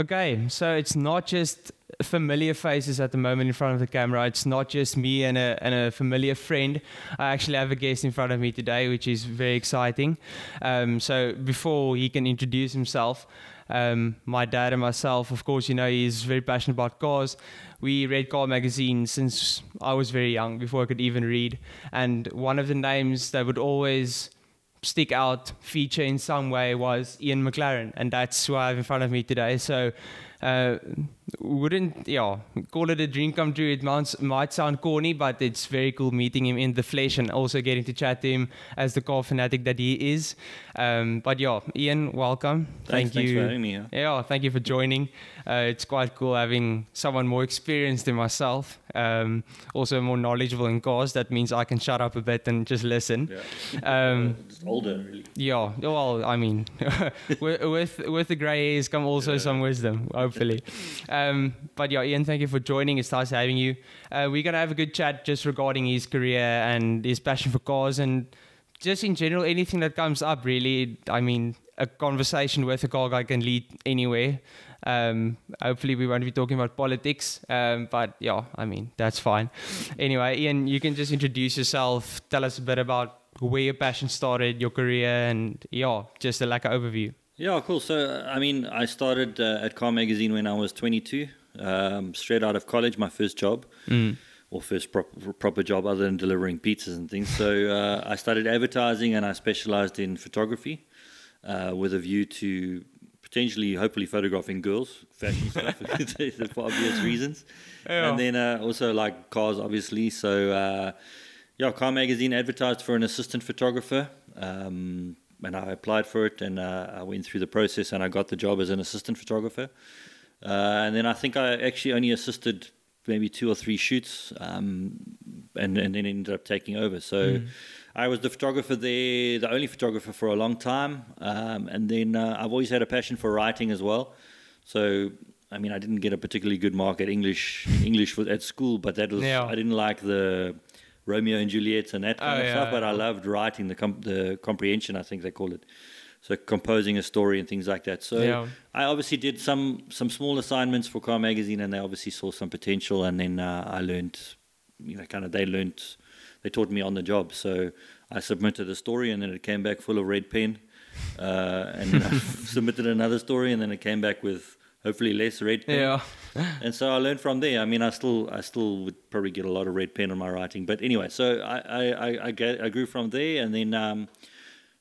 Okay, so it's not just familiar faces at the moment in front of the camera. It's not just me and a, and a familiar friend. I actually have a guest in front of me today, which is very exciting. Um, so before he can introduce himself, um, my dad and myself, of course, you know, he's very passionate about cars. We read car magazine since I was very young, before I could even read. And one of the names that would always stick out, feature in some way was Ian McLaren, and that's who I have in front of me today. So uh, wouldn't yeah call it a dream come true. It might, might sound corny but it's very cool meeting him in the flesh and also getting to chat to him as the car fanatic that he is. Um, but yeah ian welcome. Thanks, thank you for having me yeah. yeah thank you for joining. Uh, it's quite cool having someone more experienced than myself um, also more knowledgeable in cars that means i can shut up a bit and just listen yeah. um, older really yeah well i mean with, with, with the gray hairs come also yeah. some wisdom hopefully um, but yeah, Ian, thank you for joining. It's nice having you. Uh, we're going to have a good chat just regarding his career and his passion for cars and just in general, anything that comes up, really. I mean, a conversation with a car guy can lead anywhere. Um, hopefully, we won't be talking about politics, um, but yeah, I mean, that's fine. Anyway, Ian, you can just introduce yourself, tell us a bit about where your passion started, your career, and yeah, just a like an overview. Yeah, cool. So, I mean, I started uh, at Car Magazine when I was 22, um, straight out of college, my first job, mm. or first pro- proper job other than delivering pizzas and things. So, uh, I started advertising and I specialized in photography uh, with a view to potentially, hopefully, photographing girls, fashion stuff, for obvious reasons. Yeah. And then uh, also like cars, obviously. So, uh, yeah, Car Magazine advertised for an assistant photographer. Um, and I applied for it, and uh, I went through the process, and I got the job as an assistant photographer. Uh, and then I think I actually only assisted maybe two or three shoots, um, and and then ended up taking over. So. Mm. I was the photographer there, the only photographer for a long time, um, and then uh, I've always had a passion for writing as well. So I mean, I didn't get a particularly good mark at English English at school, but that was yeah. I didn't like the Romeo and Juliet and that kind oh, of yeah, stuff. But I loved writing the com- the comprehension, I think they call it. So composing a story and things like that. So yeah. I obviously did some some small assignments for Car Magazine, and they obviously saw some potential. And then uh, I learned, you know, kind of they learned, they taught me on the job. So I submitted a story, and then it came back full of red pen. Uh, and I submitted another story, and then it came back with hopefully less red pen. Yeah. and so I learned from there. I mean, I still I still would probably get a lot of red pen on my writing, but anyway, so I I I, get, I grew from there, and then um,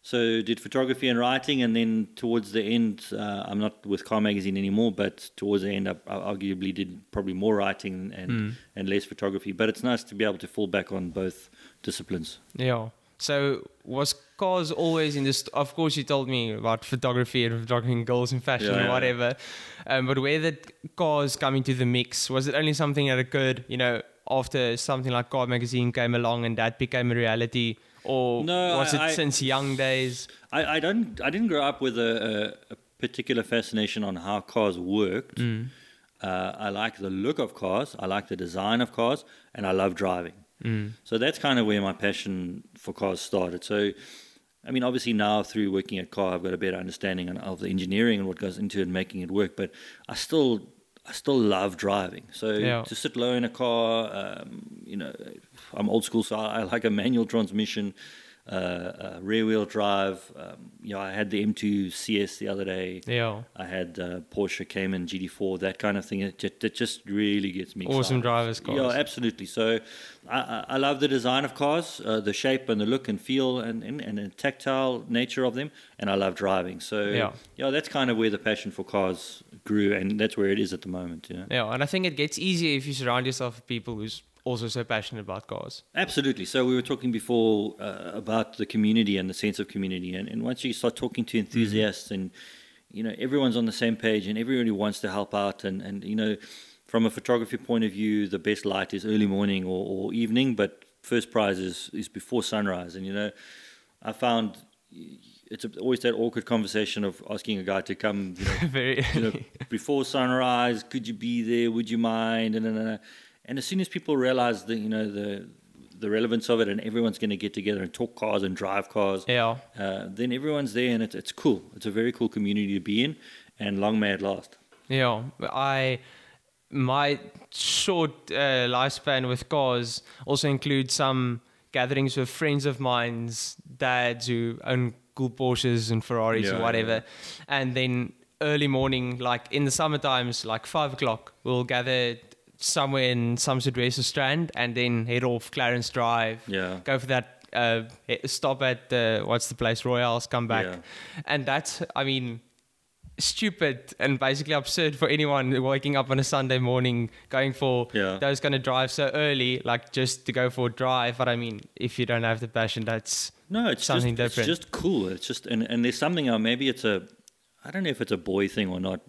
so did photography and writing, and then towards the end, uh, I'm not with Car Magazine anymore, but towards the end, I, I arguably did probably more writing and mm. and less photography. But it's nice to be able to fall back on both disciplines. Yeah. So was cars always in this? Of course, you told me about photography and photographing girls and fashion yeah, or whatever. Yeah. Um, but where did cars come into the mix? Was it only something that occurred, you know, after something like Car Magazine came along and that became a reality, or no, was it I, since young days? I, I don't. I didn't grow up with a, a, a particular fascination on how cars worked. Mm. Uh, I like the look of cars. I like the design of cars, and I love driving. Mm. So that's kind of where my passion for cars started. So, I mean, obviously now through working at car, I've got a better understanding of the engineering and what goes into it and making it work. But I still, I still love driving. So yeah. to sit low in a car, um, you know, I'm old school, so I, I like a manual transmission uh, uh, rear wheel drive. Um, you know, I had the M2 CS the other day. Yeah. I had uh, Porsche Cayman GT4, that kind of thing. It just, it just really gets me awesome excited. drivers cars. Yeah, absolutely. So I, I love the design of cars, uh, the shape and the look and feel and, and, and the tactile nature of them, and I love driving. So yeah, yeah, that's kind of where the passion for cars grew, and that's where it is at the moment. Yeah. Yeah, and I think it gets easier if you surround yourself with people who's also so passionate about cars. Absolutely. So we were talking before uh, about the community and the sense of community, and, and once you start talking to enthusiasts, mm-hmm. and you know everyone's on the same page, and everybody wants to help out, and and you know from a photography point of view, the best light is early morning or, or evening, but first prize is is before sunrise, and you know I found it's always that awkward conversation of asking a guy to come, you know, Very you know before sunrise. Could you be there? Would you mind? And, and, and and as soon as people realize the you know the the relevance of it, and everyone's going to get together and talk cars and drive cars, yeah, uh, then everyone's there, and it's it's cool. It's a very cool community to be in, and long may it last. Yeah, I my short uh, lifespan with cars also includes some gatherings with friends of mine's dads who own cool Porsches and Ferraris Yeah, or whatever, and then early morning, like in the summer times, like five o'clock, we'll gather somewhere in Somerset West Strand and then head off Clarence Drive. Yeah. Go for that. Uh, stop at uh, what's the place Rooi-Els, come back, Yeah. and that's I mean stupid and basically absurd for anyone waking up on a Sunday morning going for Yeah. those kind of drive so early, like just to go for a drive. But I mean, if you don't have the passion, that's No, it's Something just, different. It's just cool. It's just and, and there's something. Uh, maybe it's a. I don't know if it's a boy thing or not,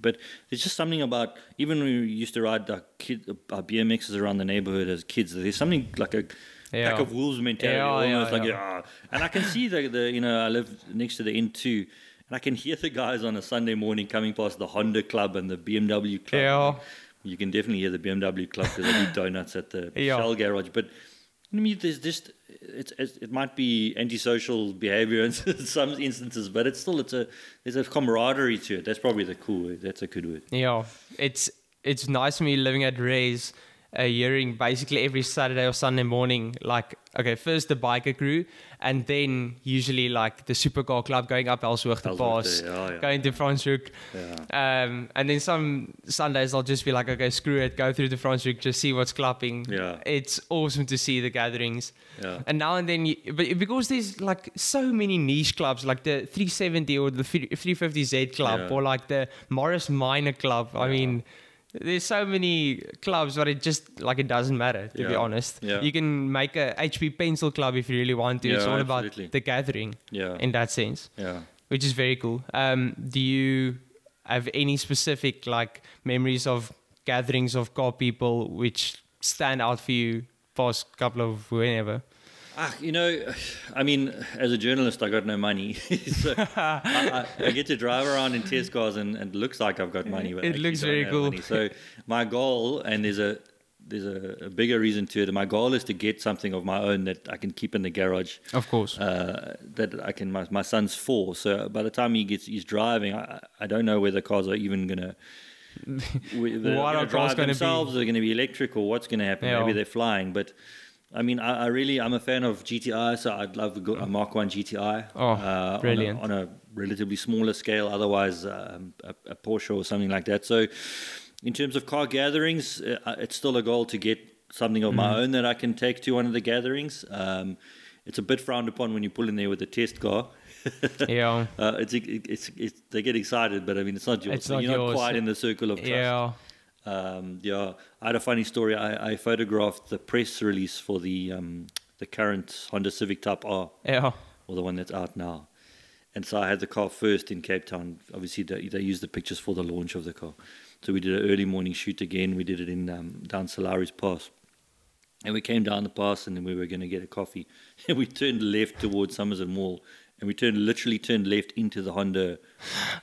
but there's just something about even when we used to ride our kid our BMXs around the neighborhood as kids. There's something like a Yeah. pack of wolves mentality, Yeah, yeah, almost like yeah. "Ah." And I can see the the you know I live next to the N2. And I can hear the guys on a Sunday morning coming past the Honda Club and the BMW Club. Yeah. You can definitely hear the BMW Club because they do donuts at the Yeah. Shell garage. But I mean, there's just it's it might be antisocial behavior in some instances, but it's still it's a there's a camaraderie to it. That's probably the cool. That's a good word. Yeah, it's it's nice for me living at Ray's, uh, hearing basically every Saturday or Sunday morning, like okay, first the biker crew, and then usually like the supercar club going up Helshoogte, Pass, yeah, yeah. going to Franschhoek. Yeah. Um, and then some Sundays I'll just be like, okay, screw it, go through the Franschhoek, just see what's clapping. Yeah. It's awesome to see the gatherings. Yeah. And now and then, you, but because there's like so many niche clubs, like the 370 or the 350Z club, or like the Morris Minor Club. I mean, there's so many clubs, but it just like it doesn't matter to be honest. Yeah. You can make a HP Pencil Club if you really want to. yeah, it's all absolutely. about the gathering Yeah. in that sense, Yeah. which is very cool. Um, do you have any specific like memories of gatherings of car people which stand out for you past couple of whenever? Ah, you know, I mean, as a journalist, I got no money, so I, I, I get to drive around in test cars, and, and it looks like I've got money. But It looks very cool. money. So my goal, and there's a there's a, a bigger reason to it. My goal is to get something of my own that I can keep in the garage. Of course. Uh, that I can. My, my son's four, so by the time he gets he's driving, I, I don't know whether cars are even gonna. What are cars drive gonna be? themselves? They're going to be electric, or what's going to happen? Yeah. Maybe they're flying, but. I mean, I, I really, I'm a fan of GTI, so I'd love go a Mark One GTI. Oh, uh, brilliant. On a, on a relatively smaller scale, otherwise um, a, a Porsche or something like that. So, in terms of car gatherings, uh, it's still a goal to get something of Mm. my own that I can take to one of the gatherings. Um, it's a bit frowned upon when you pull in there with a test car. yeah. Uh, it's, it's, it's, they get excited, but I mean, it's not yours. It's so not you're yours. not quite in the circle of trust. Yeah. Um, yeah, I had a funny story. I, I photographed the press release for the um, the current Honda Civic Type R, Yeah. or the one that's out now. And so I had the car first in Cape Town. Obviously, they, they used the pictures for the launch of the car. So we did an early morning shoot again. We did it in um, down Sir Lowry's Pass. And we came down the pass and then we were going to get a coffee. And we turned left towards Somerset Mall. And we turned literally turned left into the Honda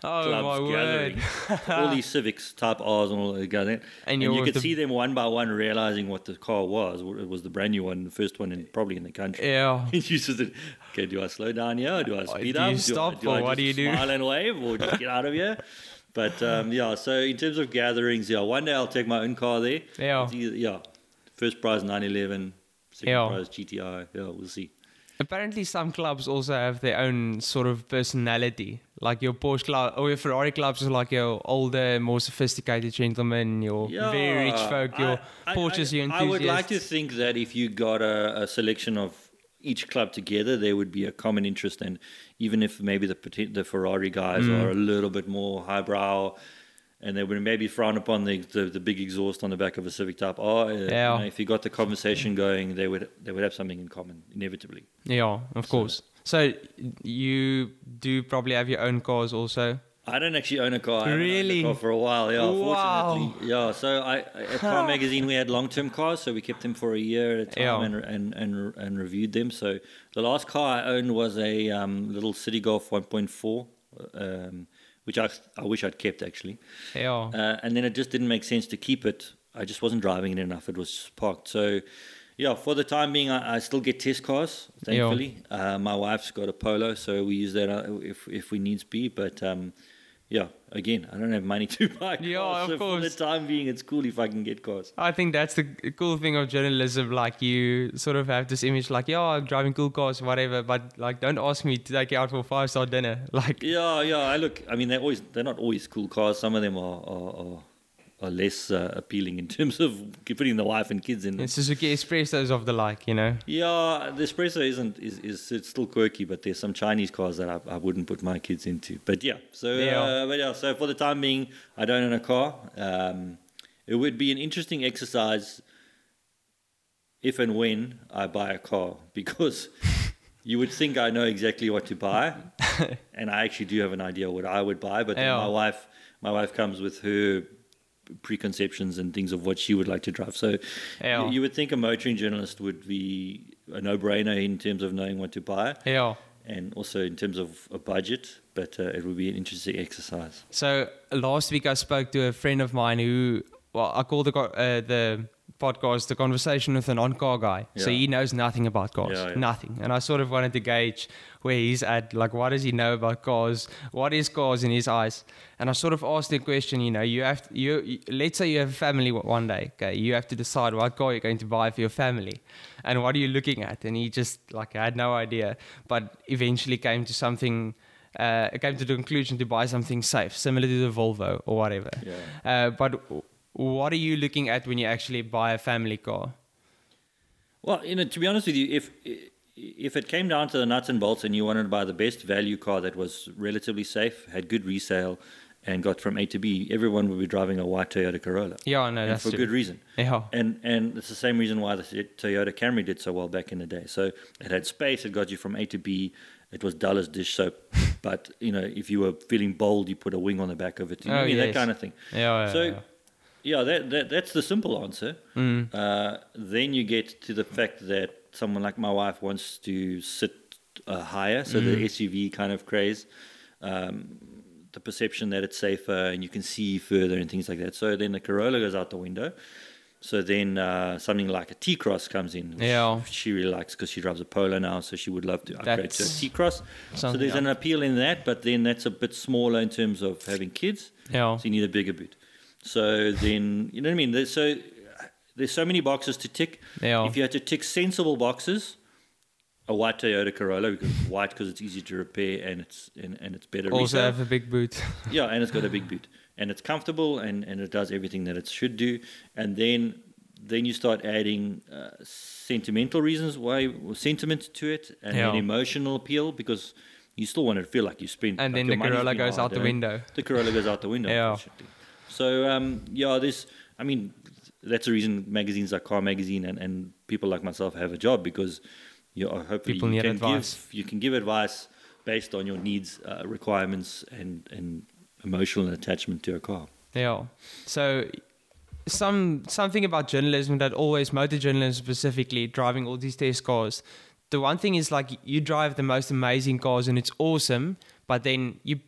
Oh clubs word. all these Civics, Type R's, and all that gathering. And And, you could the- see them one by one realizing what the car was. It was the brand new one, the first one, in, probably in the country. Yeah. And you just said, okay, do I slow down here? Or do I speed do up? you I- stop do or I what do you do? Smile and wave, or just get out of here. But um, yeah, so in terms of gatherings, yeah, one day I'll take my own car there. Yeah. Either- yeah. First prize 911, second Yeah. prize GTI. Yeah, we'll see. Apparently, some clubs also have their own sort of personality. Like your Porsche club or your Ferrari clubs are like your older, more sophisticated gentlemen, your very rich folk, your I- I- Porsches, I, your I would like to think that if you got a, a selection of each club together, there would be a common interest, and even if maybe the the Ferrari guys Mm. are a little bit more highbrow. And they would maybe frown upon the, the, the big exhaust on the back of a Civic Type R. Uh, you know, if you got the conversation going, they would they would have something in common inevitably. Yeah, of course. So you do probably have your own cars also. I don't actually own a car. I Really? car for a while. Yeah, Wow. fortunately. Yeah. So I at Car Magazine we had long term cars, so we kept them for a year at a time Yeah. and, and and and reviewed them. So the last car I owned was a um, little Citi Golf 1.4, um, which I I wish I'd kept actually. Yeah. Uh, and then it just didn't make sense to keep it. I just wasn't driving it enough. It was parked. So, yeah, for the time being, I, I still get test cars, thankfully. Uh, my wife's got a Polo, so we use that uh, if if we needs be. But um, yeah, again, I don't have money to buy cars. Yeah, of so course. For the time being, it's cool if I can get cars. I think that's the cool thing of journalism. Like you sort of have this image, like yeah, I'm driving cool cars, whatever. But like, don't ask me to take you out for a five star dinner. Like, Yeah, yeah. I look. I mean, they're always they're not always cool cars. Some of them are are, are, are less uh, appealing in terms of putting the wife and kids in. them. Suzuki S-Pressos of the like, you know. Yeah, the S-Presso isn't is, is it's still quirky, but there's some Chinese cars that I, I wouldn't put my kids into. But yeah, so Yeah. Uh, but yeah, so for the time being, I don't own a car. Um, it would be an interesting exercise if and when I buy a car because you would think I know exactly what to buy, and I actually do have an idea what I would buy. But my wife, my wife comes with her preconceptions and things of what she would like to drive. So Yeah. you, you would think a motoring journalist would be a no-brainer in terms of knowing what to buy, Yeah. and also in terms of a budget. But uh, it would be an interesting exercise. So last week I spoke to a friend of mine who, well, I called the uh, the podcast the conversation with an non-car guy. So he knows nothing about cars, Yeah, yeah. nothing. And I sort of wanted to gauge where he's at, like what does he know about cars? What is cars in his eyes? And I sort of asked the question, you know, you have to, you, you let's say you have a family one day, okay, you have to decide what car you're going to buy for your family, and what are you looking at? And he just like I had no idea, but eventually came to something uh, came to the conclusion to buy something safe, similar to the Volvo or whatever. Yeah. Uh, but what are you looking at when you actually buy a family car? Well, you know, to be honest with you, if if it came down to the nuts and bolts and you wanted to buy the best value car that was relatively safe, had good resale, and got from A to B, everyone would be driving a white Toyota Corolla. Yeah, no, and that's for true. good reason. Yeah. And and it's the same reason why the Toyota Camry did so well back in the day. So it had space, it got you from A to B. It was dull as dish soap, but you know if you were feeling bold, you put a wing on the back of it. You Oh, I mean yes. that kind of thing. Yeah, yeah, So yeah. Yeah, that, that that's the simple answer. Mm. Uh, then you get to the fact that someone like my wife wants to sit uh, higher, so Mm. the SUV kind of craze, um, the perception that it's safer and you can see further and things like that. So then the Corolla goes out the window. So then uh, something like a T Cross comes in, which Yeah. she really likes because she drives a Polo now, so she would love to upgrade to a T Cross. So there's an appeal in that, but then that's a bit smaller in terms of having kids. Yeah. So you need a bigger boot. So then, you know what I mean? There's so there's so many boxes to tick. If you had to tick sensible boxes, a white Toyota Corolla, because white because it's easy to repair and it's and, and it's better. Also resale. have a big boot. Yeah, and it's got a big boot, and it's comfortable, and, and it does everything that it should do. And then then you start adding uh, sentimental reasons why sentiment to it, and Yeah. then emotional appeal because you still want to feel like you spent. And like then the Corolla goes out the window. The Corolla goes out the window. Yeah. So um, yeah, this. I mean, that's the reason magazines like Car Magazine and, and people like myself have a job because you know, hopefully People you can advice. give you can give advice based on your needs, uh, requirements, and and emotional attachment to a car. Yeah. So some something about journalism that always motor journalism specifically driving all these test cars. The one thing is like you drive the most amazing cars and it's awesome, but then you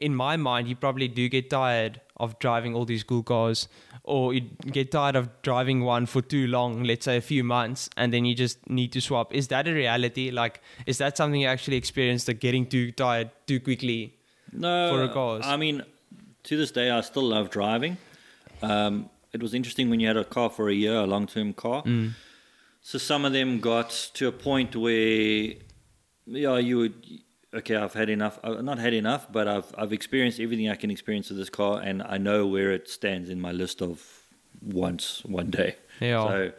in my mind you probably do get tired of driving all these cool cars or you get tired of driving one for too long let's say a few months and then you just need to swap is that a reality like is that something you actually experienced like getting too tired too quickly No, For a cause. I mean, to this day, I still love driving. Um, it was interesting when you had a car for a year, a long-term car. Mm. So some of them got to a point where, yeah, you would. Okay, I've had enough. I've not had enough, but I've I've experienced everything I can experience with this car, and I know where it stands in my list of once one day. Yeah. So,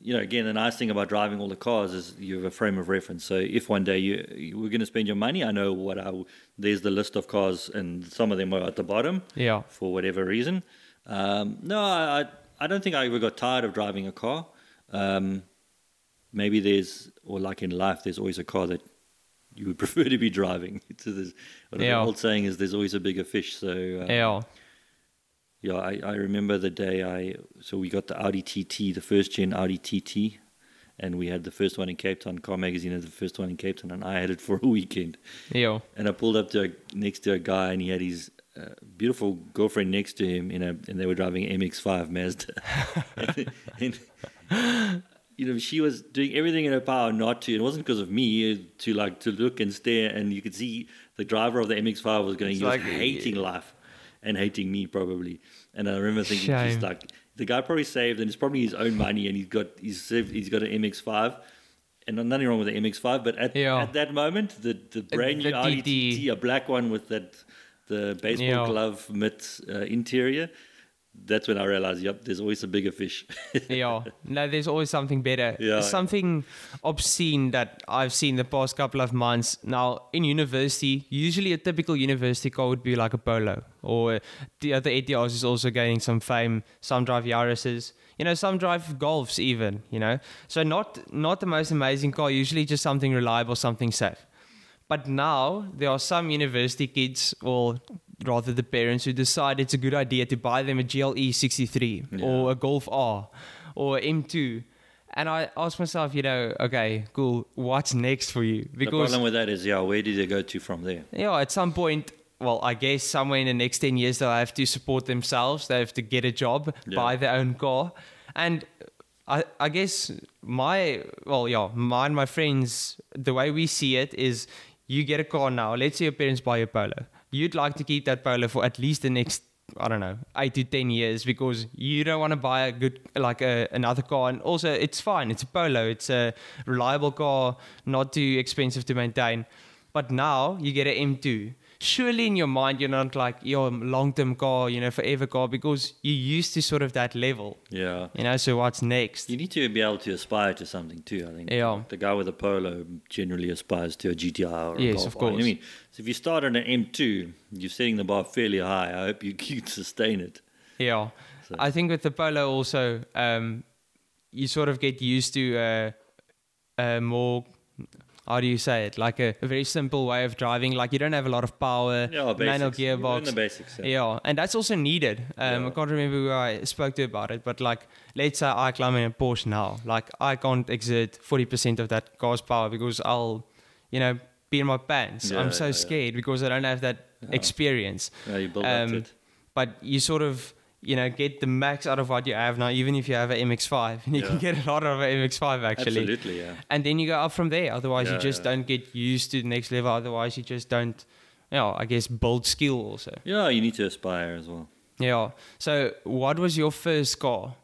you know, again, the nice thing about driving all the cars is you have a frame of reference. So if one day you, you we're going to spend your money, I know what I there's the list of cars, and some of them are at the bottom yeah for whatever reason. Um, no, I I don't think I ever got tired of driving a car. Um, maybe there's or like in life, there's always a car that you would prefer to be driving. So there's, what Yeah. the old saying is, there's always a bigger fish. So uh, yeah yeah, I, I remember the day I so we got the Audi TT, the first gen Audi TT, and we had the first one in Cape Town. Car Magazine had the first one in Cape Town, and I had it for a weekend. yeah And I pulled up to a, next to a guy, and he had his uh, beautiful girlfriend next to him, in a, and they were driving an MX-5 Mazda. and, you know, she was doing everything in her power not to. It wasn't because of me to like to look and stare, and you could see the driver of the MX-5 was going. It's he was like- hating life and hating me probably. And I remember thinking, just like the guy probably saved, and it's probably his own money, and he's got he's saved, he's got an MX-5. And nothing wrong with the MX-5, but at, Yeah. at that moment, the, the brand new the. TT, a black one with that the baseball Yeah. glove mitt uh, interior, that's when I realized, yep, there's always a bigger fish. yeah. No, there's always something better. Yeah. Something obscene that I've seen the past couple of months. Now, in university, usually a typical university car would be like a Polo, or the other ETRs is also gaining some fame. Some drive Yaris's. You know, some drive Golfs even. You know, so not not the most amazing car. Usually just something reliable, something safe. But now there are some university kids, or rather the parents, who decide it's a good idea to buy them a GLE 63 or a Golf R or M2. And I ask myself, you know, okay, cool, what's next for you? Because the problem with that is, yeah, where do they go to from there? yeah, at some point, well, I guess somewhere in the next 10 years, they'll have to support themselves. They have to get a job, Yeah. buy their own car. And I, I guess my, well, yeah, my my friends, the way we see it is you get a car now. Let's say your parents buy a Polo. You'd like to keep that Polo for at least the next, I don't know, eight to 10 years because you don't want to buy a good, like a, another car. And also, it's fine. It's a Polo. It's a reliable car, not too expensive to maintain. But now you get an M2. Surely in your mind, you're not like your long term goal you know, forever car because you're used to sort of that level, Yeah. you know. So what's next? You need to be able to aspire to something too. I think. Yeah. The guy with a polo generally aspires to a GTR or a Yes, Golf of R, you know course. I mean, so if you start on an M2, you're setting the bar fairly high. I hope you can sustain it. Yeah. So- I think with the Polo also, um, you sort of get used to uh, a more, how do you say it, like a, a very simple way of driving. Like you don't have a lot of power, Yeah, manual basics. You learn gearbox. basics. Yeah. Yeah, and that's also needed. Um, I can't remember who I spoke to about it, but like, let's say I climb in a Porsche now. Like, I can't exert 40% of that car's power because I'll, you know, be in my pants. Yeah, I'm so yeah, yeah. scared because I don't have that experience. Yeah, you build up to Um, it. But you sort of, you know, get the max out of what you have now, even if you have an MX5. You can get a lot of an MX5 actually. Absolutely, yeah. And then you go up from there. Otherwise, you just yeah. don't get used to the next level. Otherwise, you just don't, you know, I guess build skill also. Yeah, you need to aspire as well. Yeah. So, what was your first car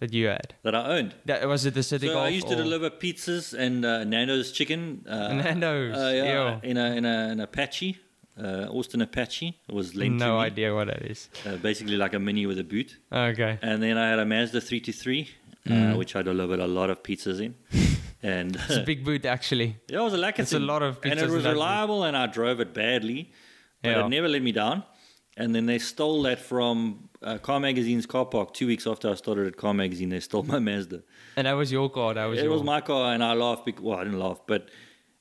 that you had? That I owned. That was it the City So Golf? I used to deliver pizzas and uh, Nando's chicken. Uh, Nando's, uh, yeah, yeah. in a in a an Apache, uh, Austin Apache. It was lent to No idea what that is. Uh, basically like a mini with a boot. Okay. And then I had a Mazda 323, Mm. uh, which I delivered a lot of pizzas in. And It's a big boot actually. yeah, it was a lekker It's a lot of And it was that boot. reliable, and I drove it badly, but Yeah. it never let me down. And then they stole that from uh, Car Magazine's car park two weeks after I started at Car Magazine. They stole my Mazda. And that was your car. That was it your was my car, and I laughed. Because, well, I didn't laugh, but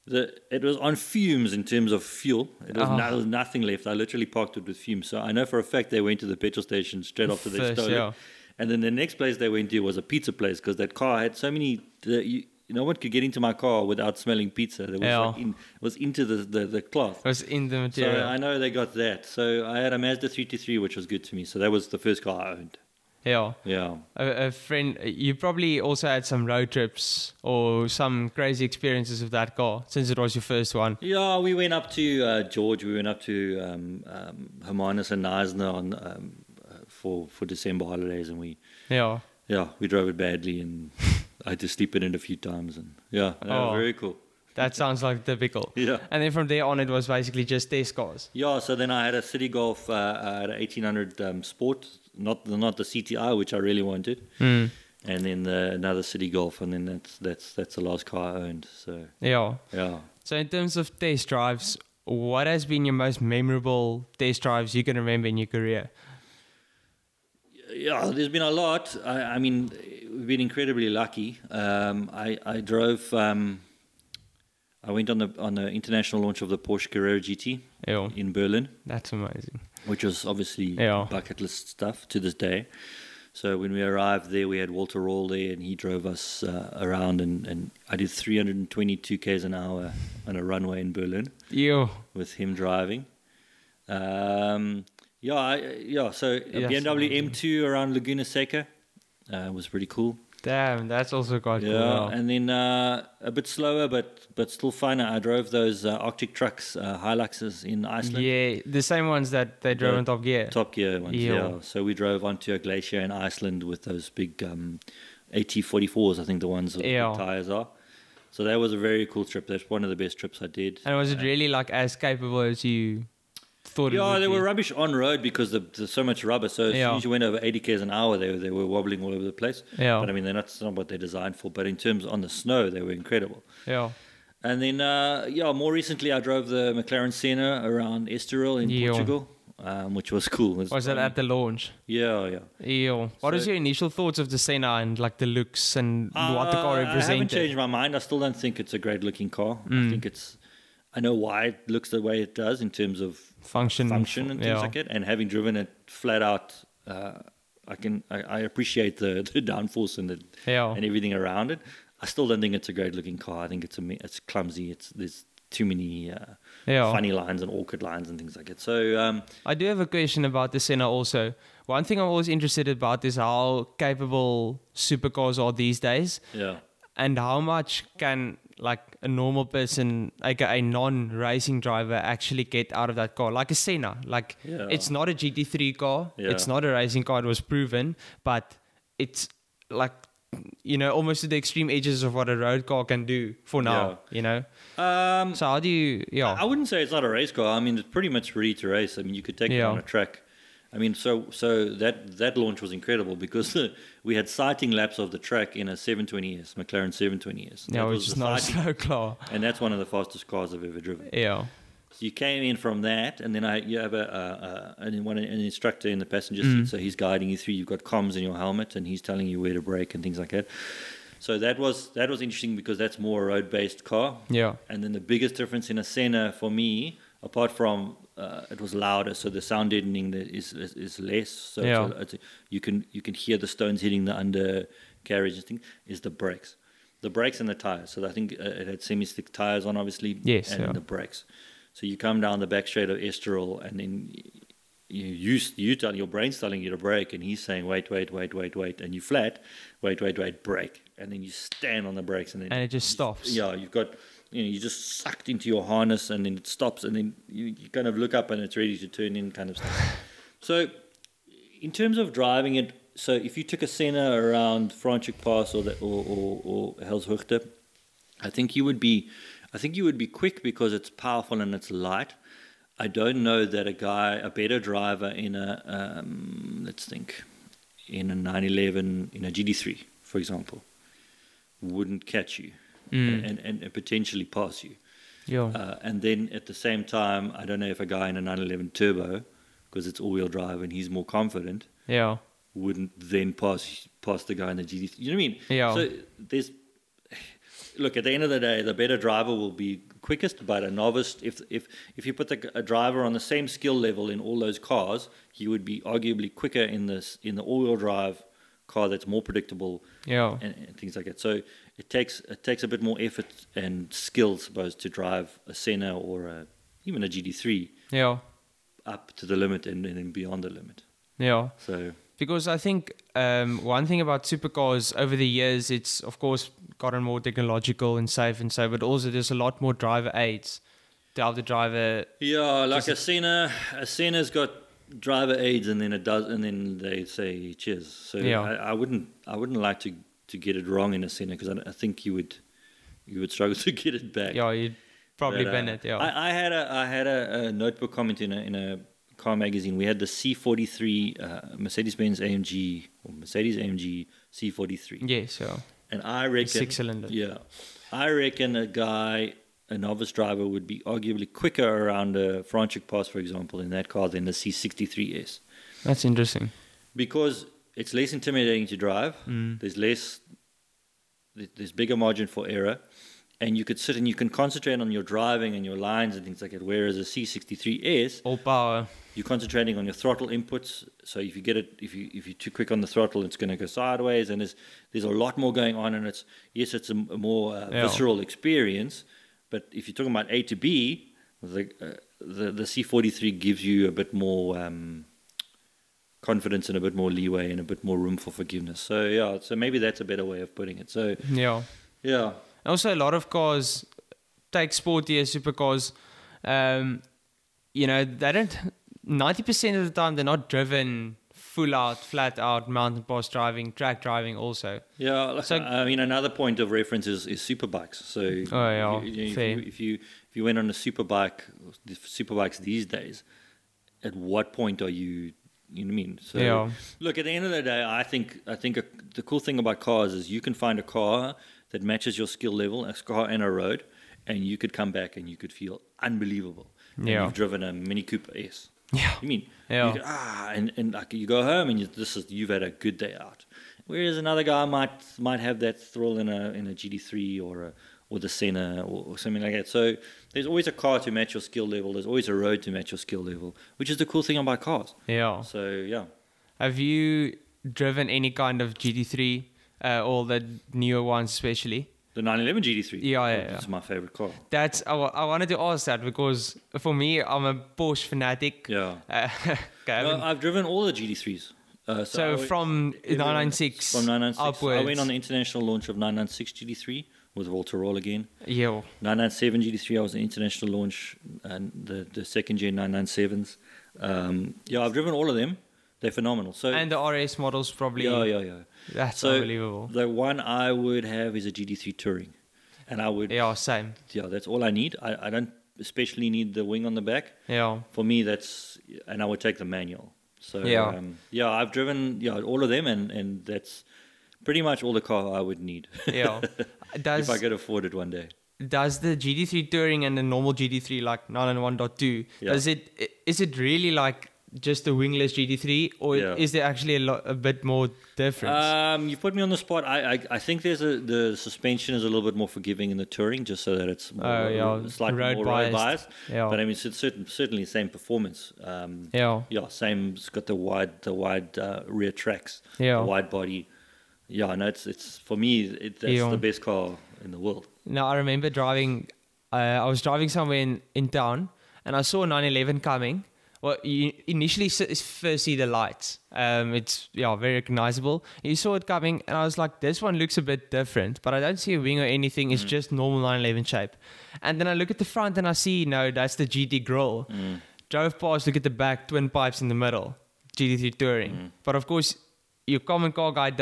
the it was on fumes in terms of fuel. It was, ah. Oh. no, there was nothing left. I literally parked it with fumes. So I know for a fact they went to the petrol station straight after they stole yeah. it. And then the next place they went to was a pizza place because that car had so many. The, you, no one could get into my car without smelling pizza. There was like in, it was into the, the, the cloth. It was in the material. So. I know they got that. So I had a Mazda 323, which was good to me. So that was the first car I owned. Yeah. Yeah. A, a friend, you probably also had some road trips or some crazy experiences with that car since it was your first one. Yeah, we went up to uh, George. We went up to um, um, Hermanus and Knysna on um, uh, for for December holidays, and we Yeah. yeah we drove it badly, and I had to sleep in it a few times, and yeah, Oh. very cool. That sounds like typical. Yeah. And then from there on, it was basically just test cars. Yeah, so then I had a Citi Golf, uh, had an 1800 um, Sport, not the, not the CTI, which I really wanted, Mm. and then the, another Citi Golf, and then that's that's that's the last car I owned. So Yeah. yeah. So in terms of test drives, what has been your most memorable test drives you can remember in your career? Yeah, there's been a lot. I, I mean, we've been incredibly lucky. Um, I, I drove. Um, I went on the on the international launch of the Porsche Carrera GT Yeah. in Berlin, That's amazing. which was obviously Yeah. bucket list stuff to this day. So when we arrived there, we had Walter Röhrl there, and he drove us uh, around, and, and I did 322 k's an hour on a runway in Berlin Yo. with him driving. Um, yeah, I, yeah. So a Yes, BMW amazing. M2 around Laguna Seca uh, was pretty cool. Damn, that's also quite Yeah, cool. and then uh, a bit slower, but but still finer. I drove those uh, Arctic trucks, uh, Hiluxes in Iceland. Yeah, the same ones that they drove The on Top Gear. Top Gear ones, Yeah. yeah. So we drove onto a glacier in Iceland with those big um, AT44s, I think the ones with Yeah. the tires are. So that was a very cool trip. That's one of the best trips I did. And was it really like as capable as you thought it Yeah, they be? were rubbish on road because the, there's so much rubber. So as Yeah. soon as you went over 80 k's an hour, they, they were wobbling all over the place. Yeah. But I mean, they're not, not what they're designed for. But in terms on the snow, they were incredible. Yeah. And then, uh, yeah, more recently, I drove the McLaren Senna around Estoril in Yeah. Portugal, um, which was cool. It's Was that at the launch? Yeah, yeah. Ew. What was So- your initial thoughts of the Senna and like the looks and what the car Uh, I haven't changed my mind. I still don't think it's a great looking car. Mm. I think it's. I know why it looks the way it does in terms of Function. function and things yeah. like it. And having driven it flat out, uh, I can I, I appreciate the, the downforce and the Yeah. and everything around it. I still don't think it's a great looking car. I think it's a it's clumsy. It's there's too many uh, Yeah. funny lines and awkward lines and things like it. So um, I do have a question about the Senna also. One thing I'm always interested about is how capable supercars are these days yeah, and how much can like a normal person, like a non-racing driver, actually get out of that car, like a Senna. Like Yeah. it's not a GT3 car, Yeah. it's not a racing car. It was proven, but it's like you know almost to the extreme edges of what a road car can do for now. You know. um, So how do you? Yeah. I wouldn't say it's not a race car. I mean, it's pretty much ready to race. I mean, you could take it on a track. I mean, so so that that launch was incredible because we had sighting laps of the track in a 720s McLaren 720s. yeah, which was is not a slow car. and that's one of the fastest cars I've ever driven. Yeah. So you came in from that, and then I you have a, a, a an, one, an instructor in the passenger Mm. seat, so he's guiding you through. You've got comms in your helmet, and he's telling you where to brake and things like that. So that was that was interesting because that's more a road based car. Yeah. And then the biggest difference in a Senna for me, apart from uh, it was louder, so the sound deadening is is, is less. So it's a- it's a- you can you can hear the stones hitting the undercarriage and thing. Is the brakes, the brakes and the tires. So I think uh, it had semi-slick tires on, obviously. Yes, And yeah. the brakes. So you come down the back straight of Estoril, and then you you you tell your brain's telling you to brake, and he's saying wait, wait, wait, wait, wait, and you flat, wait, wait, wait, brake, and then you stand on the brakes, and then And it just stops. yeah, you've got you know you're just sucked into your harness, and then it stops, and then you, you kind of look up, and it's ready to turn in, kind of stuff. so, in terms of driving it, so if you took a Senna around Franschhoek Pass or the, or or, or I think you would be, I think you would be quick because it's powerful and it's light. I don't know that a guy, a better driver in a, um, let's think, in a 911, in a GT3, for example, wouldn't catch you Mm. and, and, and potentially pass you. Yeah. Uh, and then at the same time, I don't know if a guy in a 911 turbo, because it's all-wheel drive and he's more confident, yeah. wouldn't then pass pass the guy in the GT. You know what I mean? Yeah. So there's look at the end of the day, the better driver will be quickest, but a novice, if if if you put the, a driver on the same skill level in all those cars, he would be arguably quicker in this in the all-wheel drive car that's more predictable Yeah. and, and things like that. So it takes it takes a bit more effort and skill, suppose, to drive a Senna or a, even a GT3 Yeah. up to the limit and, and then beyond the limit. Yeah. So Because I think um, one thing about supercars over the years, it's of course gotten more technological and safe and so, but also there's a lot more driver aids to help the driver. yeah, like a Senna, a Senna's got driver aids, and then it does, and then they say cheers. So Yeah. I, I wouldn't I wouldn't like to to get it wrong in a Senna because I, I think you would you would struggle to get it back. Yeah, you'd probably But, ban uh, it. Yeah. I, I had a I had a, a notebook comment in a in a car magazine. We had the C43 uh, Mercedes-Benz AMG or Mercedes AMG C43, yeah so and I reckon Six cylinder. Yeah, I reckon a guy, a novice driver, would be arguably quicker around a Franschhoek Pass, for example, in that car than the C63S That's interesting. because it's less intimidating to drive. Mm. There's less, there's bigger margin for error, and you could sit and you can concentrate on your driving and your lines and things like that. Whereas a C63S, All power. you're concentrating on your throttle inputs. So if you get it, if you if you're too quick on the throttle, it's going to go sideways, and there's there's a lot more going on, and it's yes, it's a, a more uh, Yeah. visceral experience. But if you're talking about A to B, the uh, the the C43 gives you a bit more. Um, confidence and a bit more leeway and a bit more room for forgiveness. So yeah, so maybe that's a better way of putting it. So Yeah. yeah, Also, a lot of cars take sportier supercars. Um, you know, they don't. Ninety percent of the time, they're not driven full out, flat out mountain pass driving, track driving. Also, yeah. So- I mean, another point of reference is, is superbikes. So Oh, yeah, you- you- if, you, if you if you went on a superbike, the superbikes these days, at what point are you? You know what I mean? So Yeah. look, at the end of the day, I think I think a, the cool thing about cars is you can find a car that matches your skill level, a car and a road, and you could come back and you could feel unbelievable. And Yeah. you've driven a Mini Cooper S. yeah, You mean? Yeah. You go, ah, and, and like you go home and you, this is you've had a good day out. Whereas another guy might might have that thrill in a in a GT3 or a or the Senna or, or something like that. So there's always a car to match your skill level. There's always a road to match your skill level, which is the cool thing about cars. yeah. So yeah, Have you driven any kind of GT3 uh, or the newer ones, especially? The 911 GT3. Yeah, yeah, It's yeah. my favorite car. That's I, I wanted to ask that because for me, I'm a Porsche fanatic. Yeah. Uh, okay, I Well, haven't- I've driven all the GT3s. Uh, so went- from everyone- 996 from 996 upwards. I went on the international launch of 996 GT3 with Walter Röhrl again. yeah, 997 GT3, I was an international launch, and the, the second gen 997s. Um, yeah, I've driven all of them. They're phenomenal. So and the RS models probably. yeah, yeah, yeah. That's So unbelievable. the one I would have is a GT3 Touring, and I would yeah, same. Yeah, that's all I need. I, I don't especially need the wing on the back. Yeah, For me, that's and I would take the manual. So Yeah. um, yeah, I've driven yeah all of them, and and that's pretty much all the car I would need. yeah. Does if I could afford it one day. does the GT3 Touring and the normal GT3 like 991.2 Yeah. does it i- is it is it really like just the wingless GT3 or Yeah. is there actually a lot a bit more difference? Um, you put me on the spot. I, I I think there's a the suspension is a little bit more forgiving in the touring, just so that it's more, Oh, yeah, slightly road more road biased. biased. Yeah. But I mean, it's certain, certainly same performance. Um, yeah. yeah, same. It's got the wide the wide uh, rear tracks, Yeah. the wide body. Yeah, no, it's it's for me. It, that's Yeah. the best car in the world. Now I remember driving. Uh, I was driving somewhere in, in town, and I saw a 911 coming. Well, you initially first see the lights. Um, it's yeah, very recognizable. You saw it coming, and I was like, "This one looks a bit different," but I don't see a wing or anything. It's just normal 911 shape. And then I look at the front, and I see no, that's the GT grill. Drove past, look at the back, twin pipes in the middle, GT3 touring. But of course, your common car guy,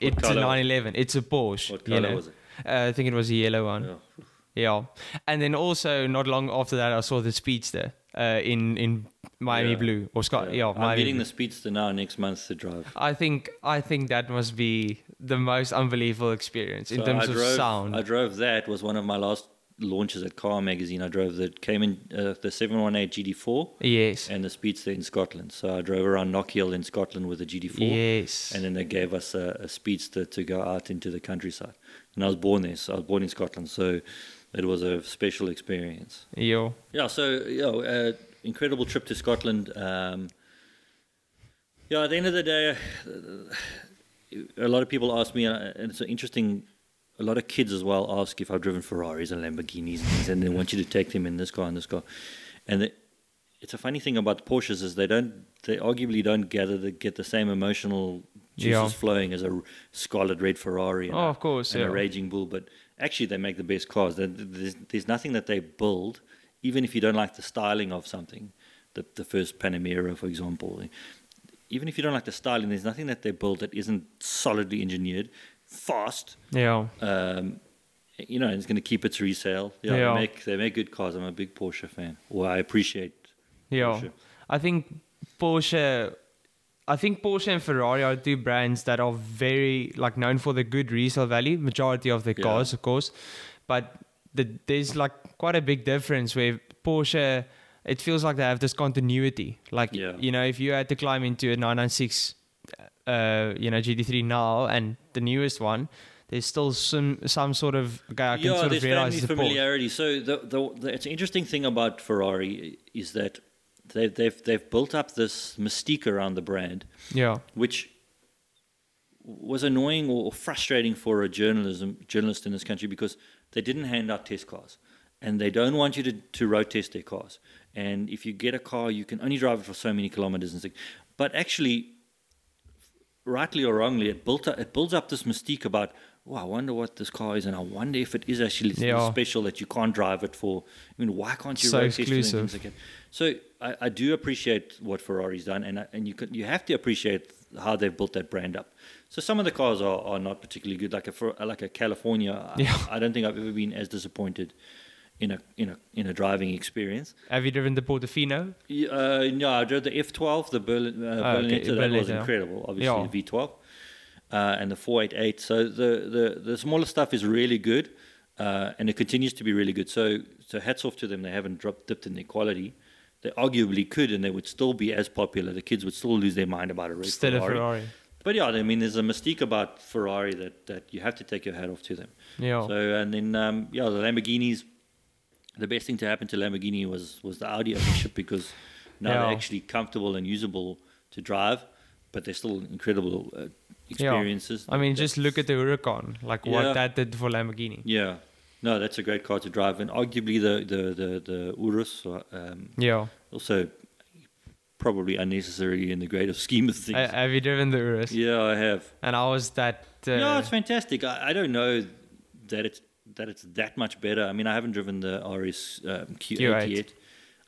it's a 911. It's a Porsche. What you color know? was it? Uh, I think it was a yellow one. Yeah. Yeah, and then also not long after that, I saw the Speedster uh, in in Miami Yeah. Blue or Scott. Yeah, I'm Miami getting the Speedster now next month to drive. I think I think that must be the most unbelievable experience in So terms I of drove, sound. I drove that. Was one of my last launches at Car Magazine. I drove the Cayman, uh, the 718 GT4 yes, and the Speedster in Scotland. So I drove around Knockhill in Scotland with the GT4. yes, And then they gave us a, a Speedster to go out into the countryside. And I was born there. So I was born in Scotland. So it was a special experience. yeah, Yeah, so yeah, uh, incredible trip to Scotland. Um, yeah, at the end of the day, uh, a lot of people ask me, uh, and it's an interesting. A lot of kids as well ask if I've driven Ferraris and Lamborghinis, and, and they want you to take them in this car and this car. And the, it's a funny thing about Porsches is they don't, they arguably don't gather the, get the same emotional juices Yeah. flowing as a scarlet red Ferrari. And Oh, of course, and yeah. a Raging Bull, but actually they make the best cars. There's, there's nothing that they build, even if you don't like the styling of something. The, the first Panamera, for example, even if you don't like the styling, there's nothing that they build that isn't solidly engineered, fast. yeah, Um, you know, and it's going to keep its resale. Yeah, Yeah. They make they make good cars. I'm a big Porsche fan. Well, I appreciate. yeah. Porsche. I think Porsche. I think Porsche and Ferrari are two brands that are very like known for the good resale value. Majority of the Yeah. cars, of course, but the, there's like quite a big difference where Porsche. It feels like they have this continuity. Like Yeah. you know, if you had to climb into a 996, uh, you know, GT3 now and the newest one, there's still some some sort of okay, I can yeah, sort of realize a familiarity. So the, the, the it's an interesting thing about Ferrari is that they've they've they've built up this mystique around the brand, Yeah, which was annoying or frustrating for a journalism journalist in this country because they didn't hand out test cars, and they don't want you to, to road test their cars. And if you get a car, you can only drive it for so many kilometers and things. But actually, rightly or wrongly, it built up, it builds up this mystique about. Oh, I wonder what this car is, and I wonder if it is actually Yeah. special that you can't drive it for. I mean, why can't you So road test it and exclusive. like? So I, I do appreciate what Ferrari's done, and I, and you could, you have to appreciate how they've built that brand up. So some of the cars are, are not particularly good, like a like a California. I- Yeah. I, don't think I've ever been as disappointed in a in a in a driving experience. Have you driven the Portofino? Yeah, Uh, no, I drove the F12, the Berlin, uh, Oh, okay, Berlinetta. That was incredible. Obviously, Yeah. the V12 uh, and the 488. So the, the the smaller stuff is really good, uh, and it continues to be really good. So so hats off to them. They haven't dropped dipped in their quality. They arguably could, and they would still be as popular. The kids would still lose their mind about a red a Ferrari. Ferrari. But yeah, I mean, there's a mystique about Ferrari that, that you have to take your hat off to them. Yeah. So and then um, yeah, the Lamborghinis. The best thing to happen to Lamborghini was was the Audi ownership because now Yeah. they're actually comfortable and usable to drive, but they're still incredible uh, experiences. I mean, just look at the Huracan, like Yeah. what that did for Lamborghini. yeah, no, that's a great car to drive, and arguably the the the, the Urus uh, um, Yeah. also probably unnecessarily in the greater scheme of things. Uh, have you driven the Urus? yeah, I have. And I was that. Uh, no, it's fantastic. I, I don't know that it's that it's that much better. I mean, I haven't driven the RS um, Q8, Q8. yet.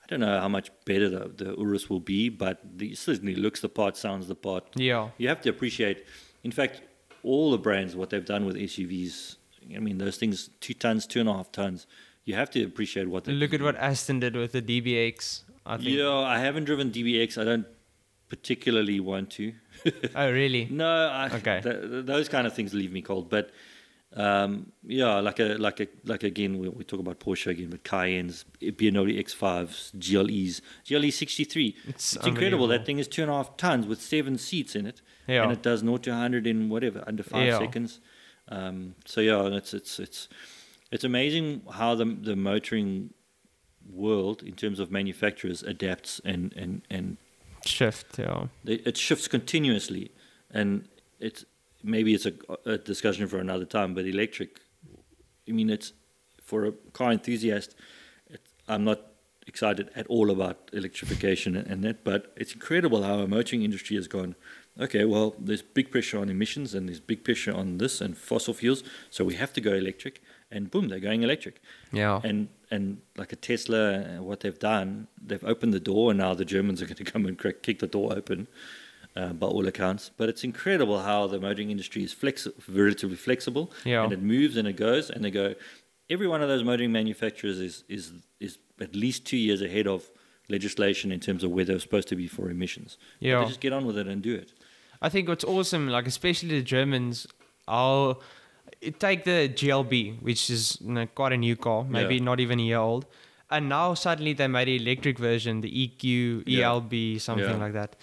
I don't know how much better the, the Urus will be, but the, it certainly looks the part, sounds the part. yeah. You have to appreciate. In fact, all the brands what they've done with SUVs. I mean, those things two tons, two and a half tons. You have to appreciate what they Look at what Aston did with the DBX. I think. Yeah, I haven't driven DBX. I don't particularly want to. Oh, really? No, I, Okay. th- th- those kind of things leave me cold. But um, yeah, like a like a like again, we, we talk about Porsche again, but Cayennes, BMW X5s, GLEs, GLE 63. It's, It's incredible. That thing is two and a half tons with seven seats in it, Yeah. and it does 0 to 100 in whatever under five Yeah. seconds. Um, so yeah, it's it's it's it's amazing how the the motoring world, in terms of manufacturers, adapts and and and Shift, yeah. it, it shifts continuously, and it's maybe it's a, a discussion for another time. But electric, I mean, it's for a car enthusiast. It, I'm not excited at all about electrification and, that, but it's incredible how our motoring industry has gone. Okay, well, there's big pressure on emissions and there's big pressure on this and fossil fuels, so we have to go electric. And boom, they're going electric Yeah. and and like a Tesla, uh, what they've done, they've opened the door, and now the Germans are going to come and crack, kick the door open, uh, by all accounts. But it's incredible how the motoring industry is flexi- relatively flexible, Yeah. and it moves and it goes, and they go. Every one of those motoring manufacturers is is is at least two years ahead of legislation in terms of where they're supposed to be for emissions. Yeah. they just get on with it and do it. I think what's awesome, like especially the Germans, I'll take the GLB, which is you know, quite a new car, maybe Yeah. not even a year old, and now suddenly they made an electric version, the EQ, Yeah. ELB, something Yeah. like that.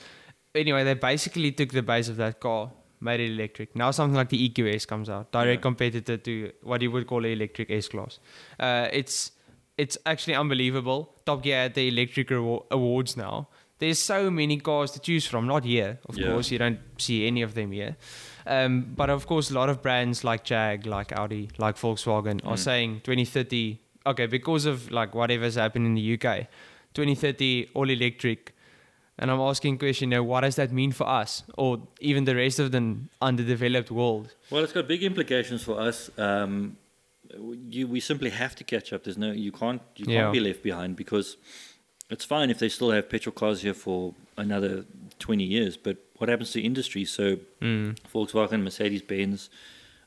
Anyway, they basically took the base of that car, made it electric. Now something like the EQS comes out, direct Yeah. competitor to what you would call an electric S class. Uh, it's it's actually unbelievable. Top Gear at the electric Awa- awards now. There's so many cars to choose from. Not here, of Yeah. course. You don't see any of them here. Um, but of course, a lot of brands like Jag, like Audi, like Volkswagen are Mm. saying 2030. Okay, because of like whatever's happened in the UK, 2030 all electric. And I'm asking question, you know, what does that mean for us, or even the rest of the underdeveloped world? Well, it's got big implications for us. Um, you, we simply have to catch up. There's no, you can't, you can't be left behind because it's fine if they still have petrol cars here for another 20 years. But what happens to industry? So Mm. Volkswagen, Mercedes Benz,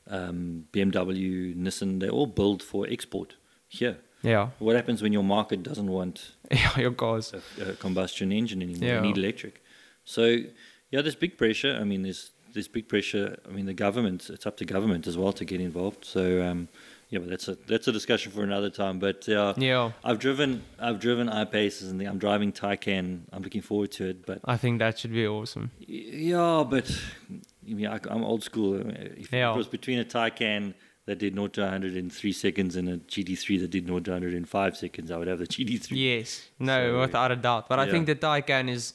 um, BMW, Nissan, they all build for export here. Yeah, What happens when your market doesn't want yeah, your cars. a, a combustion engine anymore. Yeah. They need electric. So yeah, there's big pressure. I mean, there's there's big pressure. I mean, the government. It's up to government as well to get involved. So um, yeah, but that's a that's a discussion for another time. But uh, Yeah, I've driven I've driven I-Paces and I'm driving Taycan. I'm looking forward to it. But I think that should be awesome. yeah, but I mean, I, I'm old school. If Yeah. it was between a Taycan that did 0 to 100 in three seconds and a GT3 that did 0 to 100 in five seconds, I would have the GT3. Yes, no, So- without a doubt. But I think the Taycan is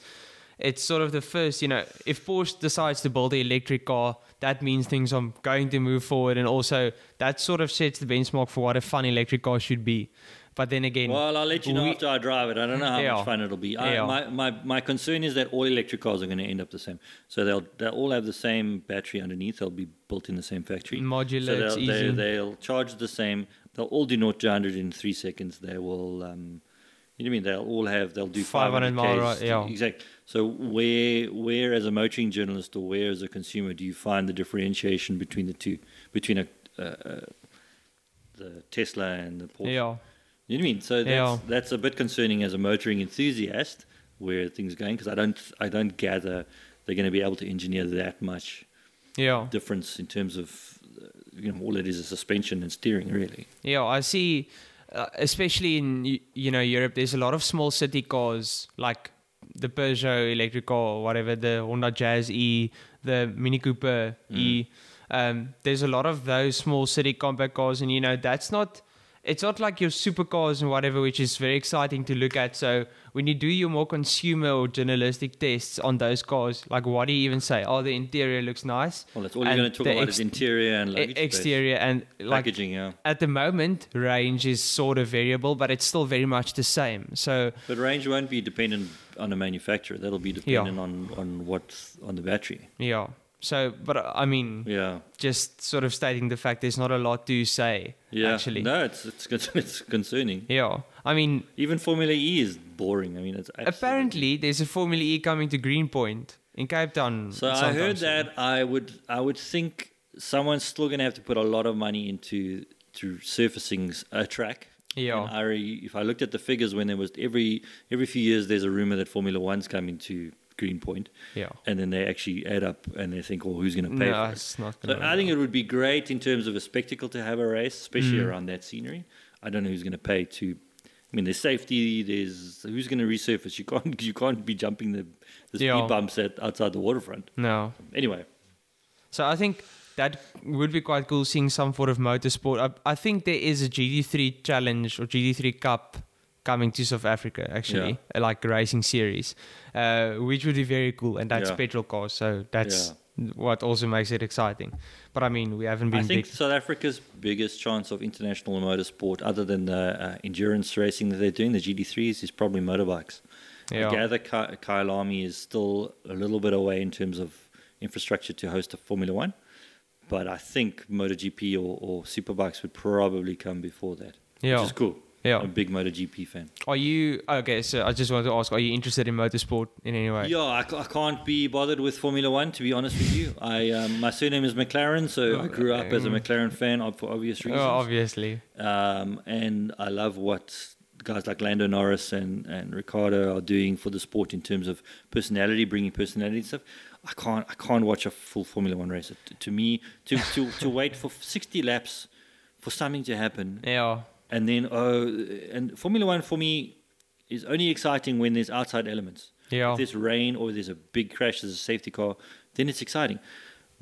it's sort of the first, you know, if Porsche decides to build an electric car, that means things are going to move forward. And also, that sort of sets the benchmark for what a fun electric car should be. But then again, Well, I'll let you know we- after I drive it. I don't know how much fun it'll be. I, my, my, my concern is that all electric cars are going to end up the same. So they'll they'll all have the same battery underneath. They'll be built in the same factory. Modular, So they'll, easy. they, they'll charge the same. They'll all do 0 to 100 in three seconds. They will. Um, you know what I mean? They'll all have. They'll do 500 mile Ks. ride, yeah. Exactly. So where where as a motoring journalist or where as a consumer do you find the differentiation between the two? Between a uh, uh, the Tesla and the Porsche. yeah, You know what I mean? So that's, Yeah. that's a bit concerning as a motoring enthusiast where things are going because I don't I don't gather they're going to be able to engineer that much yeah. difference in terms of uh, you know all it is is suspension and steering really. Yeah, I see. Uh, especially in you know Europe, there's a lot of small city cars like the Peugeot electric car or whatever, the Honda Jazz E, the Mini Cooper E. Um, there's a lot of those small city compact cars, and you know that's not. It's not like your supercars and whatever, which is very exciting to look at. So when you do your more consumer or journalistic tests on those cars, like what do you even say? Oh, the interior looks nice. Well, that's all you're going to talk about is interior and E- luggage space. exterior and like packaging. Yeah, at the moment, range is sort of variable, but it's still very much the same. So but range won't be dependent on the manufacturer. That'll be dependent on on what's on the battery. yeah. So, but uh, I mean, Yeah, just sort of stating the fact there's not a lot to say. yeah. Actually, no, it's it's it's concerning. yeah. I mean, Even Formula E is boring. I mean, it's apparently there's a Formula E coming to Greenpoint in Cape Town. So I heard soon. that I would I would think someone's still going to have to put a lot of money into to surfacing a track. Yeah. I if I looked at the figures when there was every every few years there's a rumor that Formula One's coming to Greenpoint, Yeah. and then they actually add up and they think, oh, who's going to pay No, for it? it's not. So I think it would be great in terms of a spectacle to have a race, especially mm. around that scenery. I don't know who's going to pay to. I mean, there's safety. There's who's going to resurface. You can't you can't be jumping the the speed Yeah. bumps at outside the waterfront. no. Anyway, So I think that would be quite cool seeing some sort of motorsport. I, I think there is a GT3 challenge or GT3 Cup coming to South Africa actually, uh, like a racing series, uh, which would be very cool. And that's Yeah. petrol cars, so that's what also makes it exciting. But I mean, we haven't been I think big. South Africa's biggest chance of international motorsport, other than the uh, endurance racing that they're doing, the GT3s, is probably motorbikes. Yeah. I gather Ky- Kyle Army is still a little bit away in terms of infrastructure to host a Formula One, but I think MotoGP or, or Superbikes would probably come before that, Yeah. which is cool. Yeah. I'm a big MotoGP fan. Are you okay? So I just wanted to ask: Are you interested in motorsport in any way? Yeah, I, I can't be bothered with Formula One to be honest with you. I um, my surname is McLaren, so I grew up as a McLaren fan for obvious Oh, reasons. obviously. um, and I love what guys like Lando Norris and, and Ricciardo are doing for the sport in terms of personality, bringing personality and stuff. I can't I can't watch a full Formula One race. It- to me, to, to, to wait for 60 laps for something to happen, Yeah. And then oh, and Formula One for me is only exciting when there's outside elements. Yeah. If there's rain or there's a big crash, there's a safety car, then it's exciting.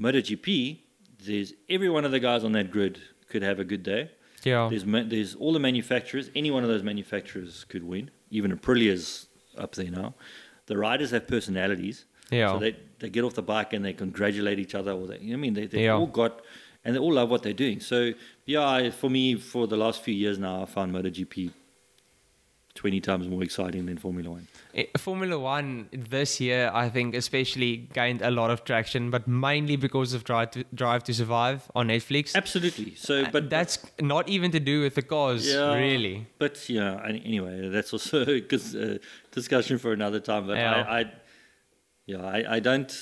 MotoGP, there's every one of the guys on that grid could have a good day. Yeah. There's ma- there's all the manufacturers. Any one of those manufacturers could win. Even Aprilia's up there now. The riders have personalities. Yeah. So they, they get off the bike and they congratulate each other. Or they, you know I mean, they they Yeah. all got and they all love what they're doing. So yeah, for me, for the last few years now, I found MotoGP twenty times more exciting than Formula One. Eh, Formula One this year, I think, especially gained a lot of traction, but mainly because of Drive to, Drive to Survive on Netflix. Absolutely. So, Uh, but that's not even to do with the cause, Yeah. really. But yeah, anyway, that's also a uh, discussion for another time. But Yeah. I, I, yeah, I, I don't.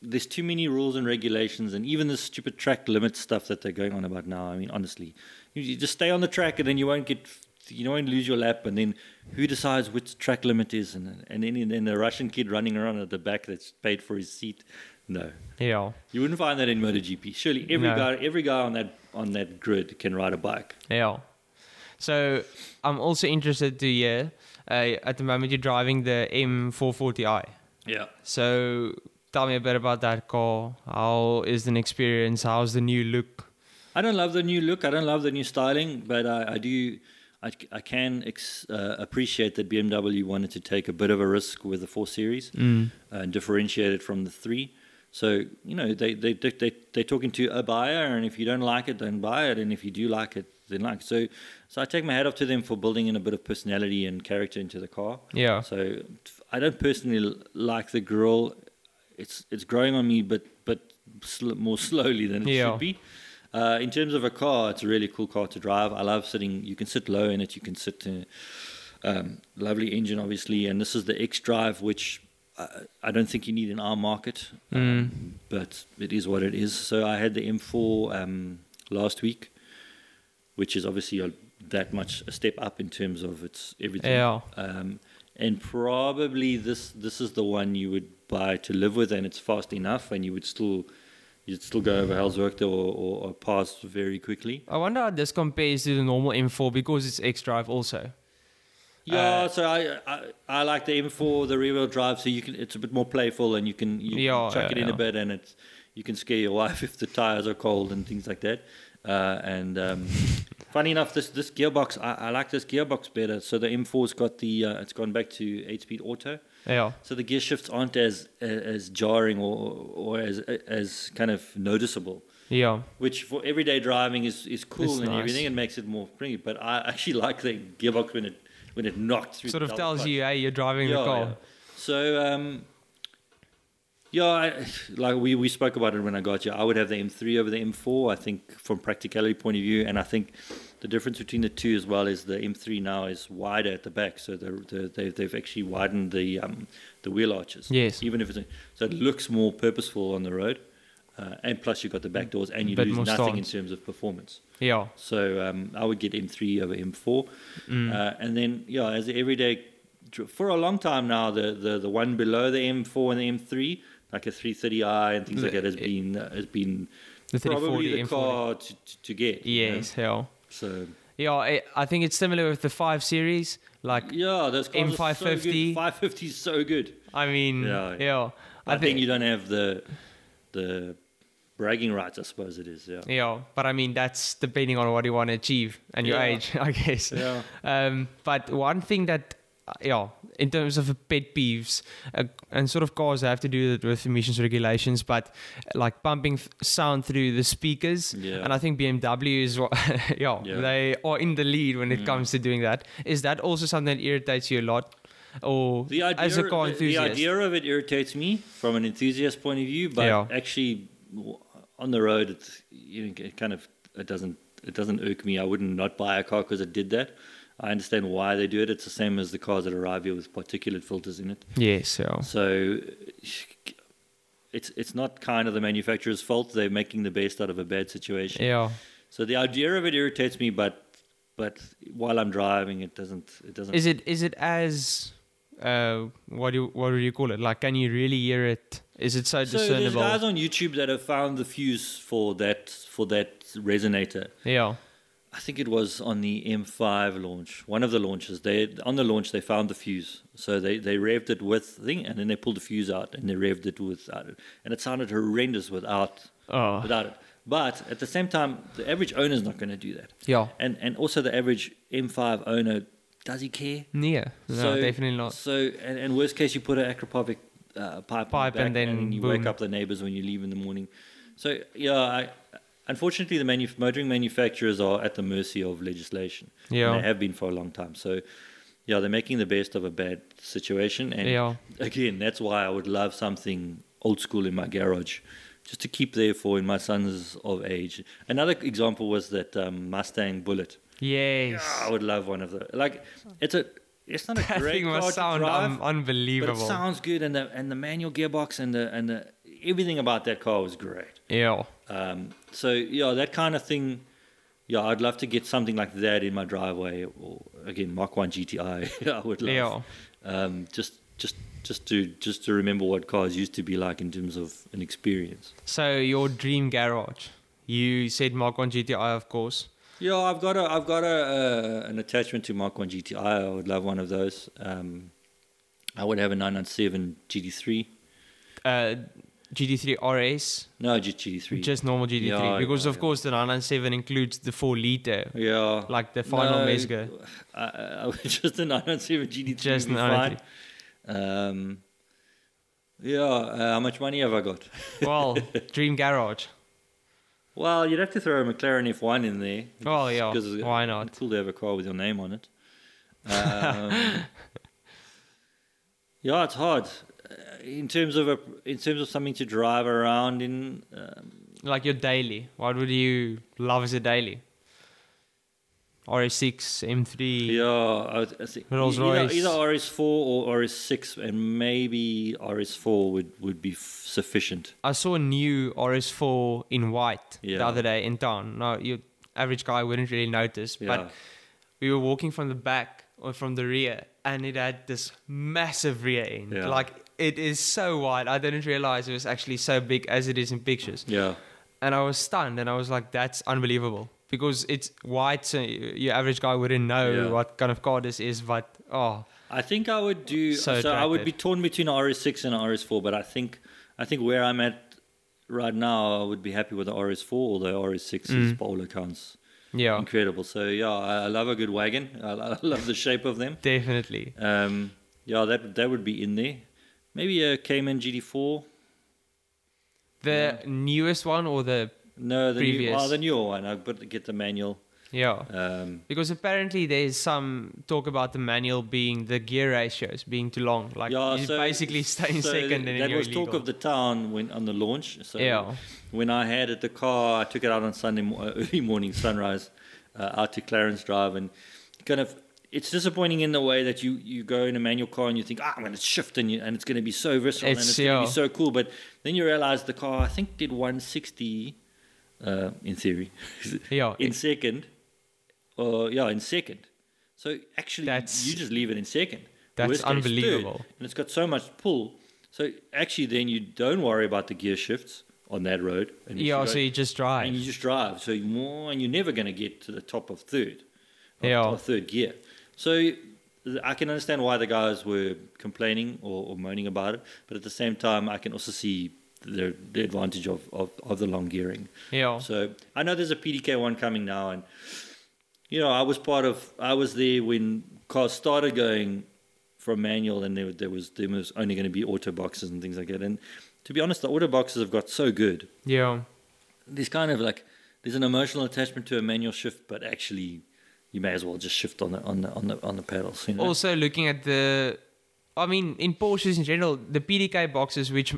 There's too many rules and regulations, and even the stupid track limit stuff that they're going on about now. I mean, honestly, you, you just stay on the track, and then you won't get, you won't lose your lap, and then who decides which track limit is, and and then and then the Russian kid running around at the back that's paid for his seat. No, Yeah. you wouldn't find that in MotoGP. Surely every No. guy, every guy on that on that grid can ride a bike. Yeah. So I'm also interested to hear. Uh, at the moment, you're driving the M440i. Yeah. So tell me a bit about that car. How is the experience? How's the new look? I don't love the new look. I don't love the new styling, but I, I do. I, I can ex, uh, appreciate that BMW wanted to take a bit of a risk with the 4 Series Mm. and differentiate it from the 3. So, you know, they, they, they, they, they're talking to a buyer, and if you don't like it, then buy it, and if you do like it, then like. So, so I take my hat off to them for building in a bit of personality and character into the car. Yeah. So I don't personally like the grill. It's it's growing on me, but but sl- more slowly than it Yeah. should be. Uh, in terms of a car, it's a really cool car to drive. I love sitting. You can sit low in it. You can sit. In, um, lovely engine, obviously, and this is the X Drive, which I, I don't think you need in our market, um, but it is what it is. So I had the M4 um, last week, which is obviously a, that much a step up in terms of its everything. Yeah. Um, and probably this this is the one you would buy to live with, and it's fast enough, and you would still you'd still go over Helshoogte or, or, or pass very quickly. I wonder how this compares to the normal M4 because it's X Drive also. Yeah, Uh, so I, I I like the M4, the rear wheel drive, so you can it's a bit more playful, and you can you Yeah, chuck yeah, it in yeah. a bit, and it's you can scare your wife if the tires are cold and things like that. Uh, and um, funny enough, this this gearbox I, I like this gearbox better. So the M4's got the uh, it's gone back to eight speed auto. Yeah. So the gear shifts aren't as as jarring or or as as kind of noticeable, Yeah. which for everyday driving is is cool It's and nice. everything. It makes it more springy. But I actually like the gearbox when it when it knocked through. Sort of tells you, hey, you're driving the car. Yeah. So um, yeah, I, like we we spoke about it when I got you. I would have the M3 over the M4. I think from practicality point of view, and I think the difference between the two as well is the M3 now is wider at the back, so the, the, they've they've actually widened the um, the wheel arches. Yes. Even if it's a, so it looks more purposeful on the road, uh, and plus you've got the back doors, and you lose nothing in terms of performance. Yeah. So um, I would get M3 over M4, Mm. uh, and then yeah, as everyday for a long time now, the, the, the one below the M4 and the M3, like a 330i and things like that, has The- been uh, has been The probably the M40. car to, to, to get. you know? Yes, yeah. So Yeah, I, I think it's similar with the 5 Series. Like, yeah, those cars are so good. M550. 550 is so good. I mean, Yeah. yeah. I, think, you don't have the the bragging rights. I suppose it is. Yeah. Yeah, but I mean that's depending on what you want to achieve and your Yeah. age, I guess. Yeah. Um, but one thing that, uh, yeah, in terms of pet peeves, uh, and sort of cars that have to do it with emissions regulations, but uh, like pumping sound through the speakers, Yeah. and I think BMW is what, yeah, Yeah. they are in the lead when it Mm. comes to doing that. Is that also something that irritates you a lot, or The idea, as a car enthusiast? the idea of it irritates me from an enthusiast point of view, but Yeah. actually on the road, it's, you know, it kind of it doesn't it doesn't irk me. I wouldn't not buy a car because it did that. I understand why they do it. It's the same as the cars that arrive here with particulate filters in it. yes, yeah, So it's it's not kind of the manufacturer's fault. They're making the best out of a bad situation. yeah. So the idea of it irritates me, but but while I'm driving, it doesn't it doesn't. Is it is it as uh, what do you, what do you call it? Like, can you really hear it? Is it so, So there's guys on YouTube that have found the fuse for that for that resonator. yeah, I think it was on the M5 launch, one of the launches. They on the launch they found the fuse, so they they revved it with thing, and then they pulled the fuse out and they revved it without it, and it sounded horrendous without oh, without it. But at the same time, the average owner is not going to do that, yeah, and and also the average M5 owner does he care? yeah. No, definitely not. So, and, and worst case, you put an Akrapovic uh, pipe, Pipe the and then you wake up the neighbors when you leave in the morning. So, yeah, I, unfortunately, the manu- motoring manufacturers are at the mercy of legislation. And Yeah. they have been for a long time. So, yeah, they're making the best of a bad situation. And Yeah. again, that's why I would love something old school in my garage. Just to keep there for when my son's of age. Another example was that um, Mustang Bullitt. Yes. I would love one of those. Like it's a, it's not a that great thing car must sound drive, un- but unbelievable. it sounds good, and the and the manual gearbox and the and the everything about that car was great. yeah. Um, so yeah, that kind of thing. Yeah, I'd love to get something like that in my driveway, or again Mark One GTI. I would love. Yeah. Um, just just just to just to remember what cars used to be like in terms of an experience. So your dream garage. You said Mark 1 GTI, of course. Yeah, I've got a I've got a uh, an attachment to Mark One GTI. I would love one of those. Um, I would have a 997 GT3. Uh, GT3 RS, No, just GT3. just normal GT3, Yeah, because yeah, of yeah. course the 997 includes the four liter, yeah. like the final No, Mezger. Was just a 997 GT3. Just would be 993. fine. Um, yeah, uh, how much money have I got? Well, Dream Garage. Well, you'd have to throw a McLaren F1 in there. Oh yeah, why not? It's cool to have a car with your name on it. Um, yeah, it's hard. In terms of a, in terms of something to drive around in, um, Like your daily. What would you love as a daily? RS6, M3. yeah, I, think Rolls either, Royce. either RS4 or RS6, and maybe RS4 would would be f- sufficient. I saw a new RS4 in white the other day in town. Now, your average guy wouldn't really notice, Yeah, but we were walking from the back or from the rear, and it had this massive rear end. Yeah. Like it is so wide. I didn't realize it was actually so big as it is in pictures, yeah, and I was stunned. And I was like, "That's unbelievable." Because it's wide, so your average guy wouldn't know Yeah. what kind of car this is. But oh, I think I would do. So So, I would be torn between a RS6 and a RS4, but I think I think where I'm at right now, I would be happy with the RS4, although RS6 is Mm. by all accounts yeah, incredible. So yeah, I, I love a good wagon. I, I love the shape of them. definitely. Um, yeah, that that would be in there. Maybe a Cayman GT4. The newest one or the No, the new, Previous. oh, the newer one. I but get the manual. yeah. Um, Because apparently there's some talk about the manual being the gear ratios being too long. Like yeah, you so, basically stay in so second and that was talk of the town when on the launch. So yeah, when I had it, the car, I took it out on Sunday mo- early morning sunrise, uh, out to Clarence Drive, and kind of. It's disappointing in the way that you, you go in a manual car and you think, ah, I'm going to shift and, you, and it's going to be so visceral and It's- it's going to be so cool. But then you realize the car, I think, did 160 uh, in theory, yeah. in second. Or, yeah, in second. So actually, That's- you just leave it in second. that's Worst case, third unbelievable. and it's got so much pull. So actually, then you don't worry about the gear shifts on that road. And yeah, you so you just drive. and you just drive. So you more, and you're never going to get to the top of third, Yeah. of third gear. So I can understand why the guys were complaining or, or moaning about it, but at the same time, I can also see the, the advantage of, of, of the long gearing. yeah, So I know there's a PDK one coming now, and you know I was part of. I was there when cars started going from manual, and there, there was there was only going to be auto boxes and things like that. And to be honest, the auto boxes have got so good. yeah, There's kind of like there's an emotional attachment to a manual shift, but actually you may as well just shift on the on the on the on the pedals. You know? Also looking at the, I mean, in Porsches in general, the PDK boxes which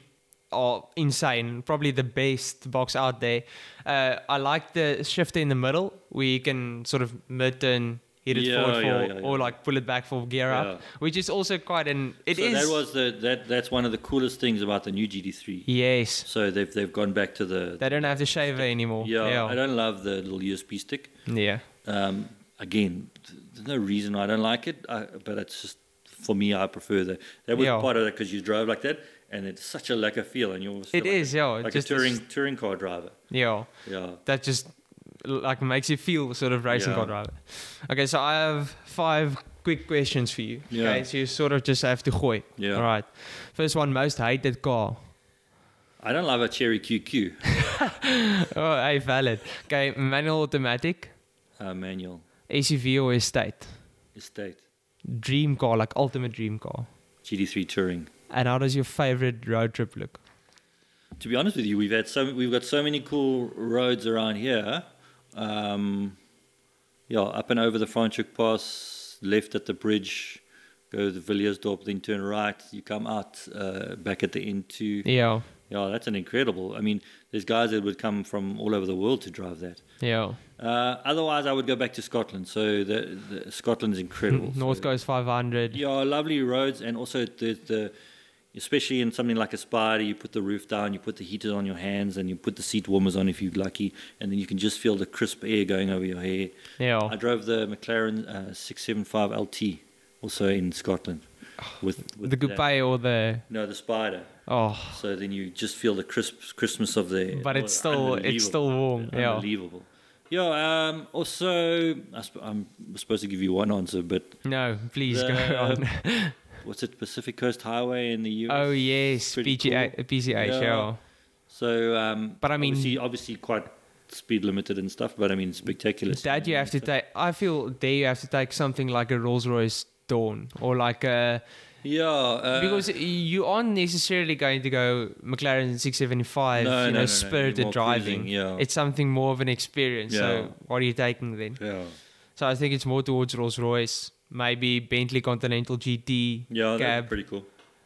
are insane, probably the best box out there. Uh, I like the shifter in the middle where you can sort of mid turn. Hit it Yeah, forward for, yeah, yeah, yeah. or like pull it back for gear up, which is also quite an. It so is that was the that that's one of the coolest things about the new GT3. yes. So they've they've gone back to the They don't have the shaver anymore. yeah, yeah. I don't love the little USB stick. Yeah. Um, again, there's no reason I don't like it, I, but it's just for me. I prefer that. That was Yeah. part of it because you drove like that, and it's such a lekker feel, and you always It like, is, yeah. like just a touring this- touring car driver. yeah. Yeah, That just like makes you feel sort of racing Yeah. car driver. Okay, so I have five quick questions for you. Yeah. Okay, so you sort of just have to gooi. Yeah. All right. First one, most hated car. I don't love a Chery QQ Oh, hey, valid. Okay, manual automatic, uh, manual SUV or estate. estate Dream car, like ultimate dream car. GT3 touring. And how does your favorite road trip look? To be honest with you, we've had so we've got so many cool roads around here. Um, yeah, up and over the Franschhoek Pass, left at the bridge, go to Villiersdorp, then turn right. You come out uh, back at the end to Yeah, yeah, that's an incredible. I mean, there's guys that would come from all over the world to drive that. Yeah. Uh, otherwise, I would go back to Scotland. So the, the Scotland's incredible. North So- Coast 500. yeah, lovely roads, and also the, the especially in something like a Spider, you put the roof down, you put the heaters on your hands, and you put the seat warmers on if you're lucky, and then you can just feel the crisp air going over your hair. Yeah. I drove the McLaren uh, 675 LT also in Scotland with, with The that- or the. No, the Spider. Oh, So then you just feel the crisp crispness of the. but it's still it's still warm. Yeah. unbelievable. Yeah. Um, also, I sp- I'm supposed to give you one answer, but No, please go on. what's it Pacific Coast Highway in the US. Oh yes, PGA, cool. Yeah. Yeah. So, um, But I mean- obviously, obviously quite speed limited and stuff. But I mean, spectacular. That you have to take. I feel there you have to take something like a Rolls Royce Dawn or like a Yeah, uh, because you aren't necessarily going to go McLaren 675. No, you no, know, no, no, spirited driving. cruising, yeah. It's something more of an experience. Yeah. So what are you taking then? yeah, So I think it's more towards Rolls Royce, maybe Bentley Continental GT. yeah, that's Cab. pretty cool.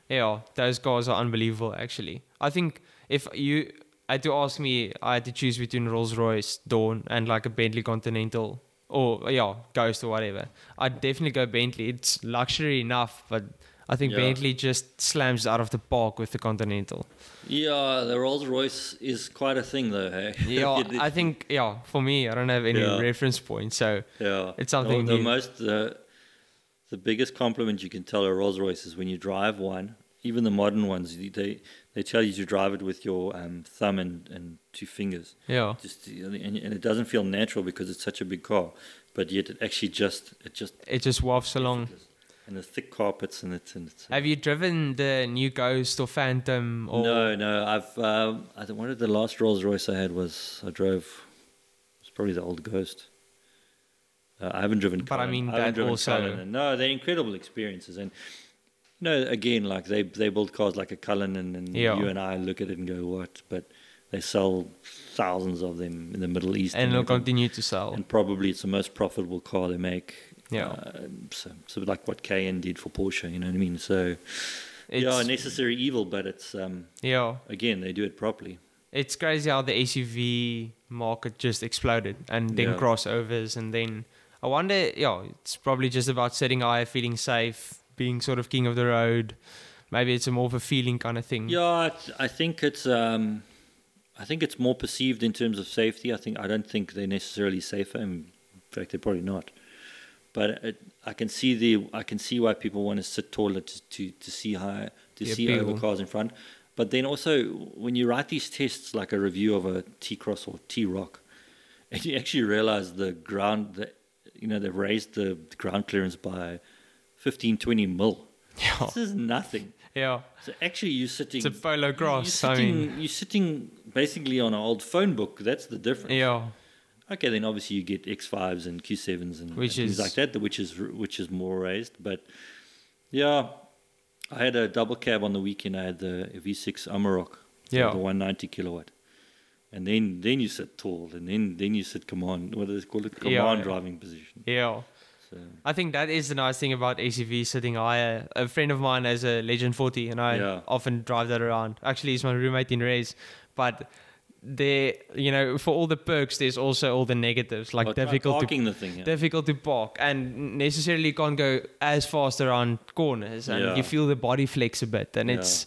Yeah, those cars are unbelievable. Actually, I think if you had to ask me, I had to choose between Rolls Royce Dawn and like a Bentley Continental or yeah Ghost or whatever. I'd definitely go Bentley. It's luxury enough, but I think Yeah. Bentley just slams out of the park with the Continental. Yeah, the Rolls Royce is quite a thing, though. Hey? Yeah, I think yeah. For me, I don't have any Yeah. reference point, so yeah, it's something The, the new. most the the biggest compliment you can tell a Rolls Royce is when you drive one. Even the modern ones, they they tell you to drive it with your um, thumb and, and two fingers. yeah, Just and, and it doesn't feel natural because it's such a big car, but yet it actually just it just it just wafts along. And the thick carpets and it's and it's. Have you driven the new Ghost or Phantom or No, no. I've um, I think one of the last Rolls Royce I had was I drove. It's probably the old Ghost. Uh, I haven't driven. But I mean, haven't that also- Cullinan, no, they're incredible experiences, and you know, again, like they they build cars like a Cullinan, and, and Yeah. you and I look at it and go, what? But they sell thousands of them in the Middle East, and they'll continue to sell? and probably it's the most profitable car they make. Yeah. Uh, so, so like what Cayenne did for Porsche, you know what I mean? So It's, yeah, necessary evil, but it's um, yeah, again they do it properly. it's crazy how the SUV market just exploded and then Yeah. crossovers and then I wonder, yeah, it's probably just about sitting high, feeling safe, being sort of king of the road. Maybe it's a more of a feeling kind of thing. Yeah, I, I think it's um, I think it's more perceived in terms of safety. I think I don't think they're necessarily safer. In fact, they're probably not. But it, I can see the I can see why people want to sit taller to to, to see high to The see over cars in front. But then also when you write these tests, like a review of a T Cross or T Roc, and you actually realize the ground that you know they've raised the ground clearance by 15, 20 mil. Yeah. This is nothing. Yeah. So actually, you're sitting. It's a polo cross. You're I sitting, mean, you're sitting basically on an old phone book. That's the difference. yeah. Okay, then obviously you get X5s and Q7s and, and things like that, which is which is more raised. But yeah, I had a double cab on the weekend. I had the V6 Amarok, Yeah. the 190 kilowatt. And then, then you sit tall, and then, then you sit command. What do they call it? Command Yeah, yeah. driving position. Yeah. So I think that is the nice thing about ACV sitting higher. A friend of mine has a Legend 40, and I Yeah. often drive that around. Actually, he's my roommate in Rays, but there, you know, for all the perks, there's also all the negatives, like Well, try difficult to the thing. Yeah. difficult to park, and necessarily can't go as fast around corners, and Yeah. you feel the body flex a bit, and Yeah. it's,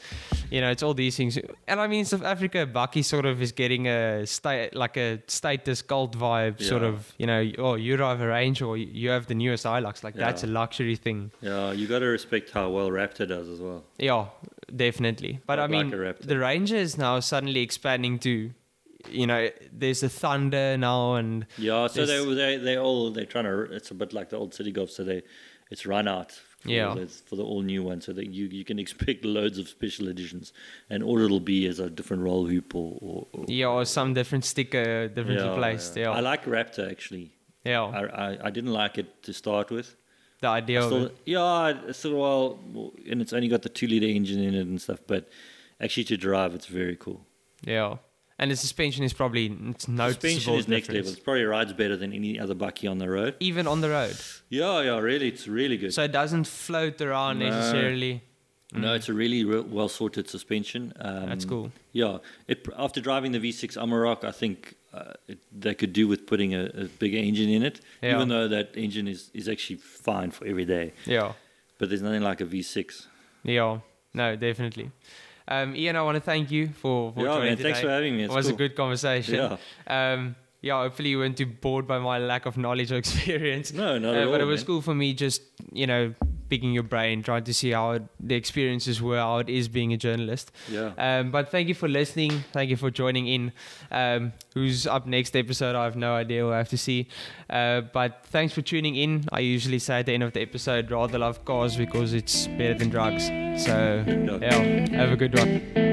you know, it's all these things. And I mean, South Africa, Bakkie sort of is getting a state like a status cult vibe, sort of. You know, oh, you drive a Range or you have the newest Hilux, like that's a luxury thing. yeah, you got to respect how well Raptor does as well. Yeah, definitely. But I I'd like mean, the Ranger is now suddenly expanding to. You know, there's a Thunder now, and Yeah, so they they they all they're trying to. It's a bit like the old Citi Golf, so they it's run out. For Yeah. the, for the all new one, so that you you can expect loads of special editions, and all it'll be is a different roll hoop or, or, or yeah, or some different sticker, differently Yeah, placed. Yeah, I like Raptor actually. yeah. I, I I didn't like it to start with. the idea of Still, yeah, it's still well, and it's only got the two liter engine in it and stuff. But actually, to drive, it's very cool. Yeah, and the suspension is probably it's noticeable. Suspension is next level. It probably rides better than any other bakkie on the road. even on the road. Yeah, yeah, really, it's really good. So it doesn't float around No. necessarily. No, it's a really re- well sorted suspension. Um, Mm. That's cool. Yeah, it, after driving the V6 Amarok, I think uh, it, they could do with putting a, a bigger engine in it. Yeah. Even though that engine is, is actually fine for every day, Yeah, but there's nothing like a V6. yeah, no, definitely. Um, Ian, I want to thank you for, for yeah, joining man, thanks for having me. It was cool. a good conversation. Yeah, Um, yeah, hopefully you weren't too bored by my lack of knowledge or experience. no, not Uh, at all. but it was man. cool for me just, you know, picking your brain, trying to see how it, the experiences were, how it is being a journalist. Yeah. Um, but thank you for listening. Thank you for joining in. Um, who's up next episode? I have no idea. We'll have to see. Uh, but thanks for tuning in. I usually say at the end of the episode, rather love cars because it's better than drugs. So, yeah, have a good one.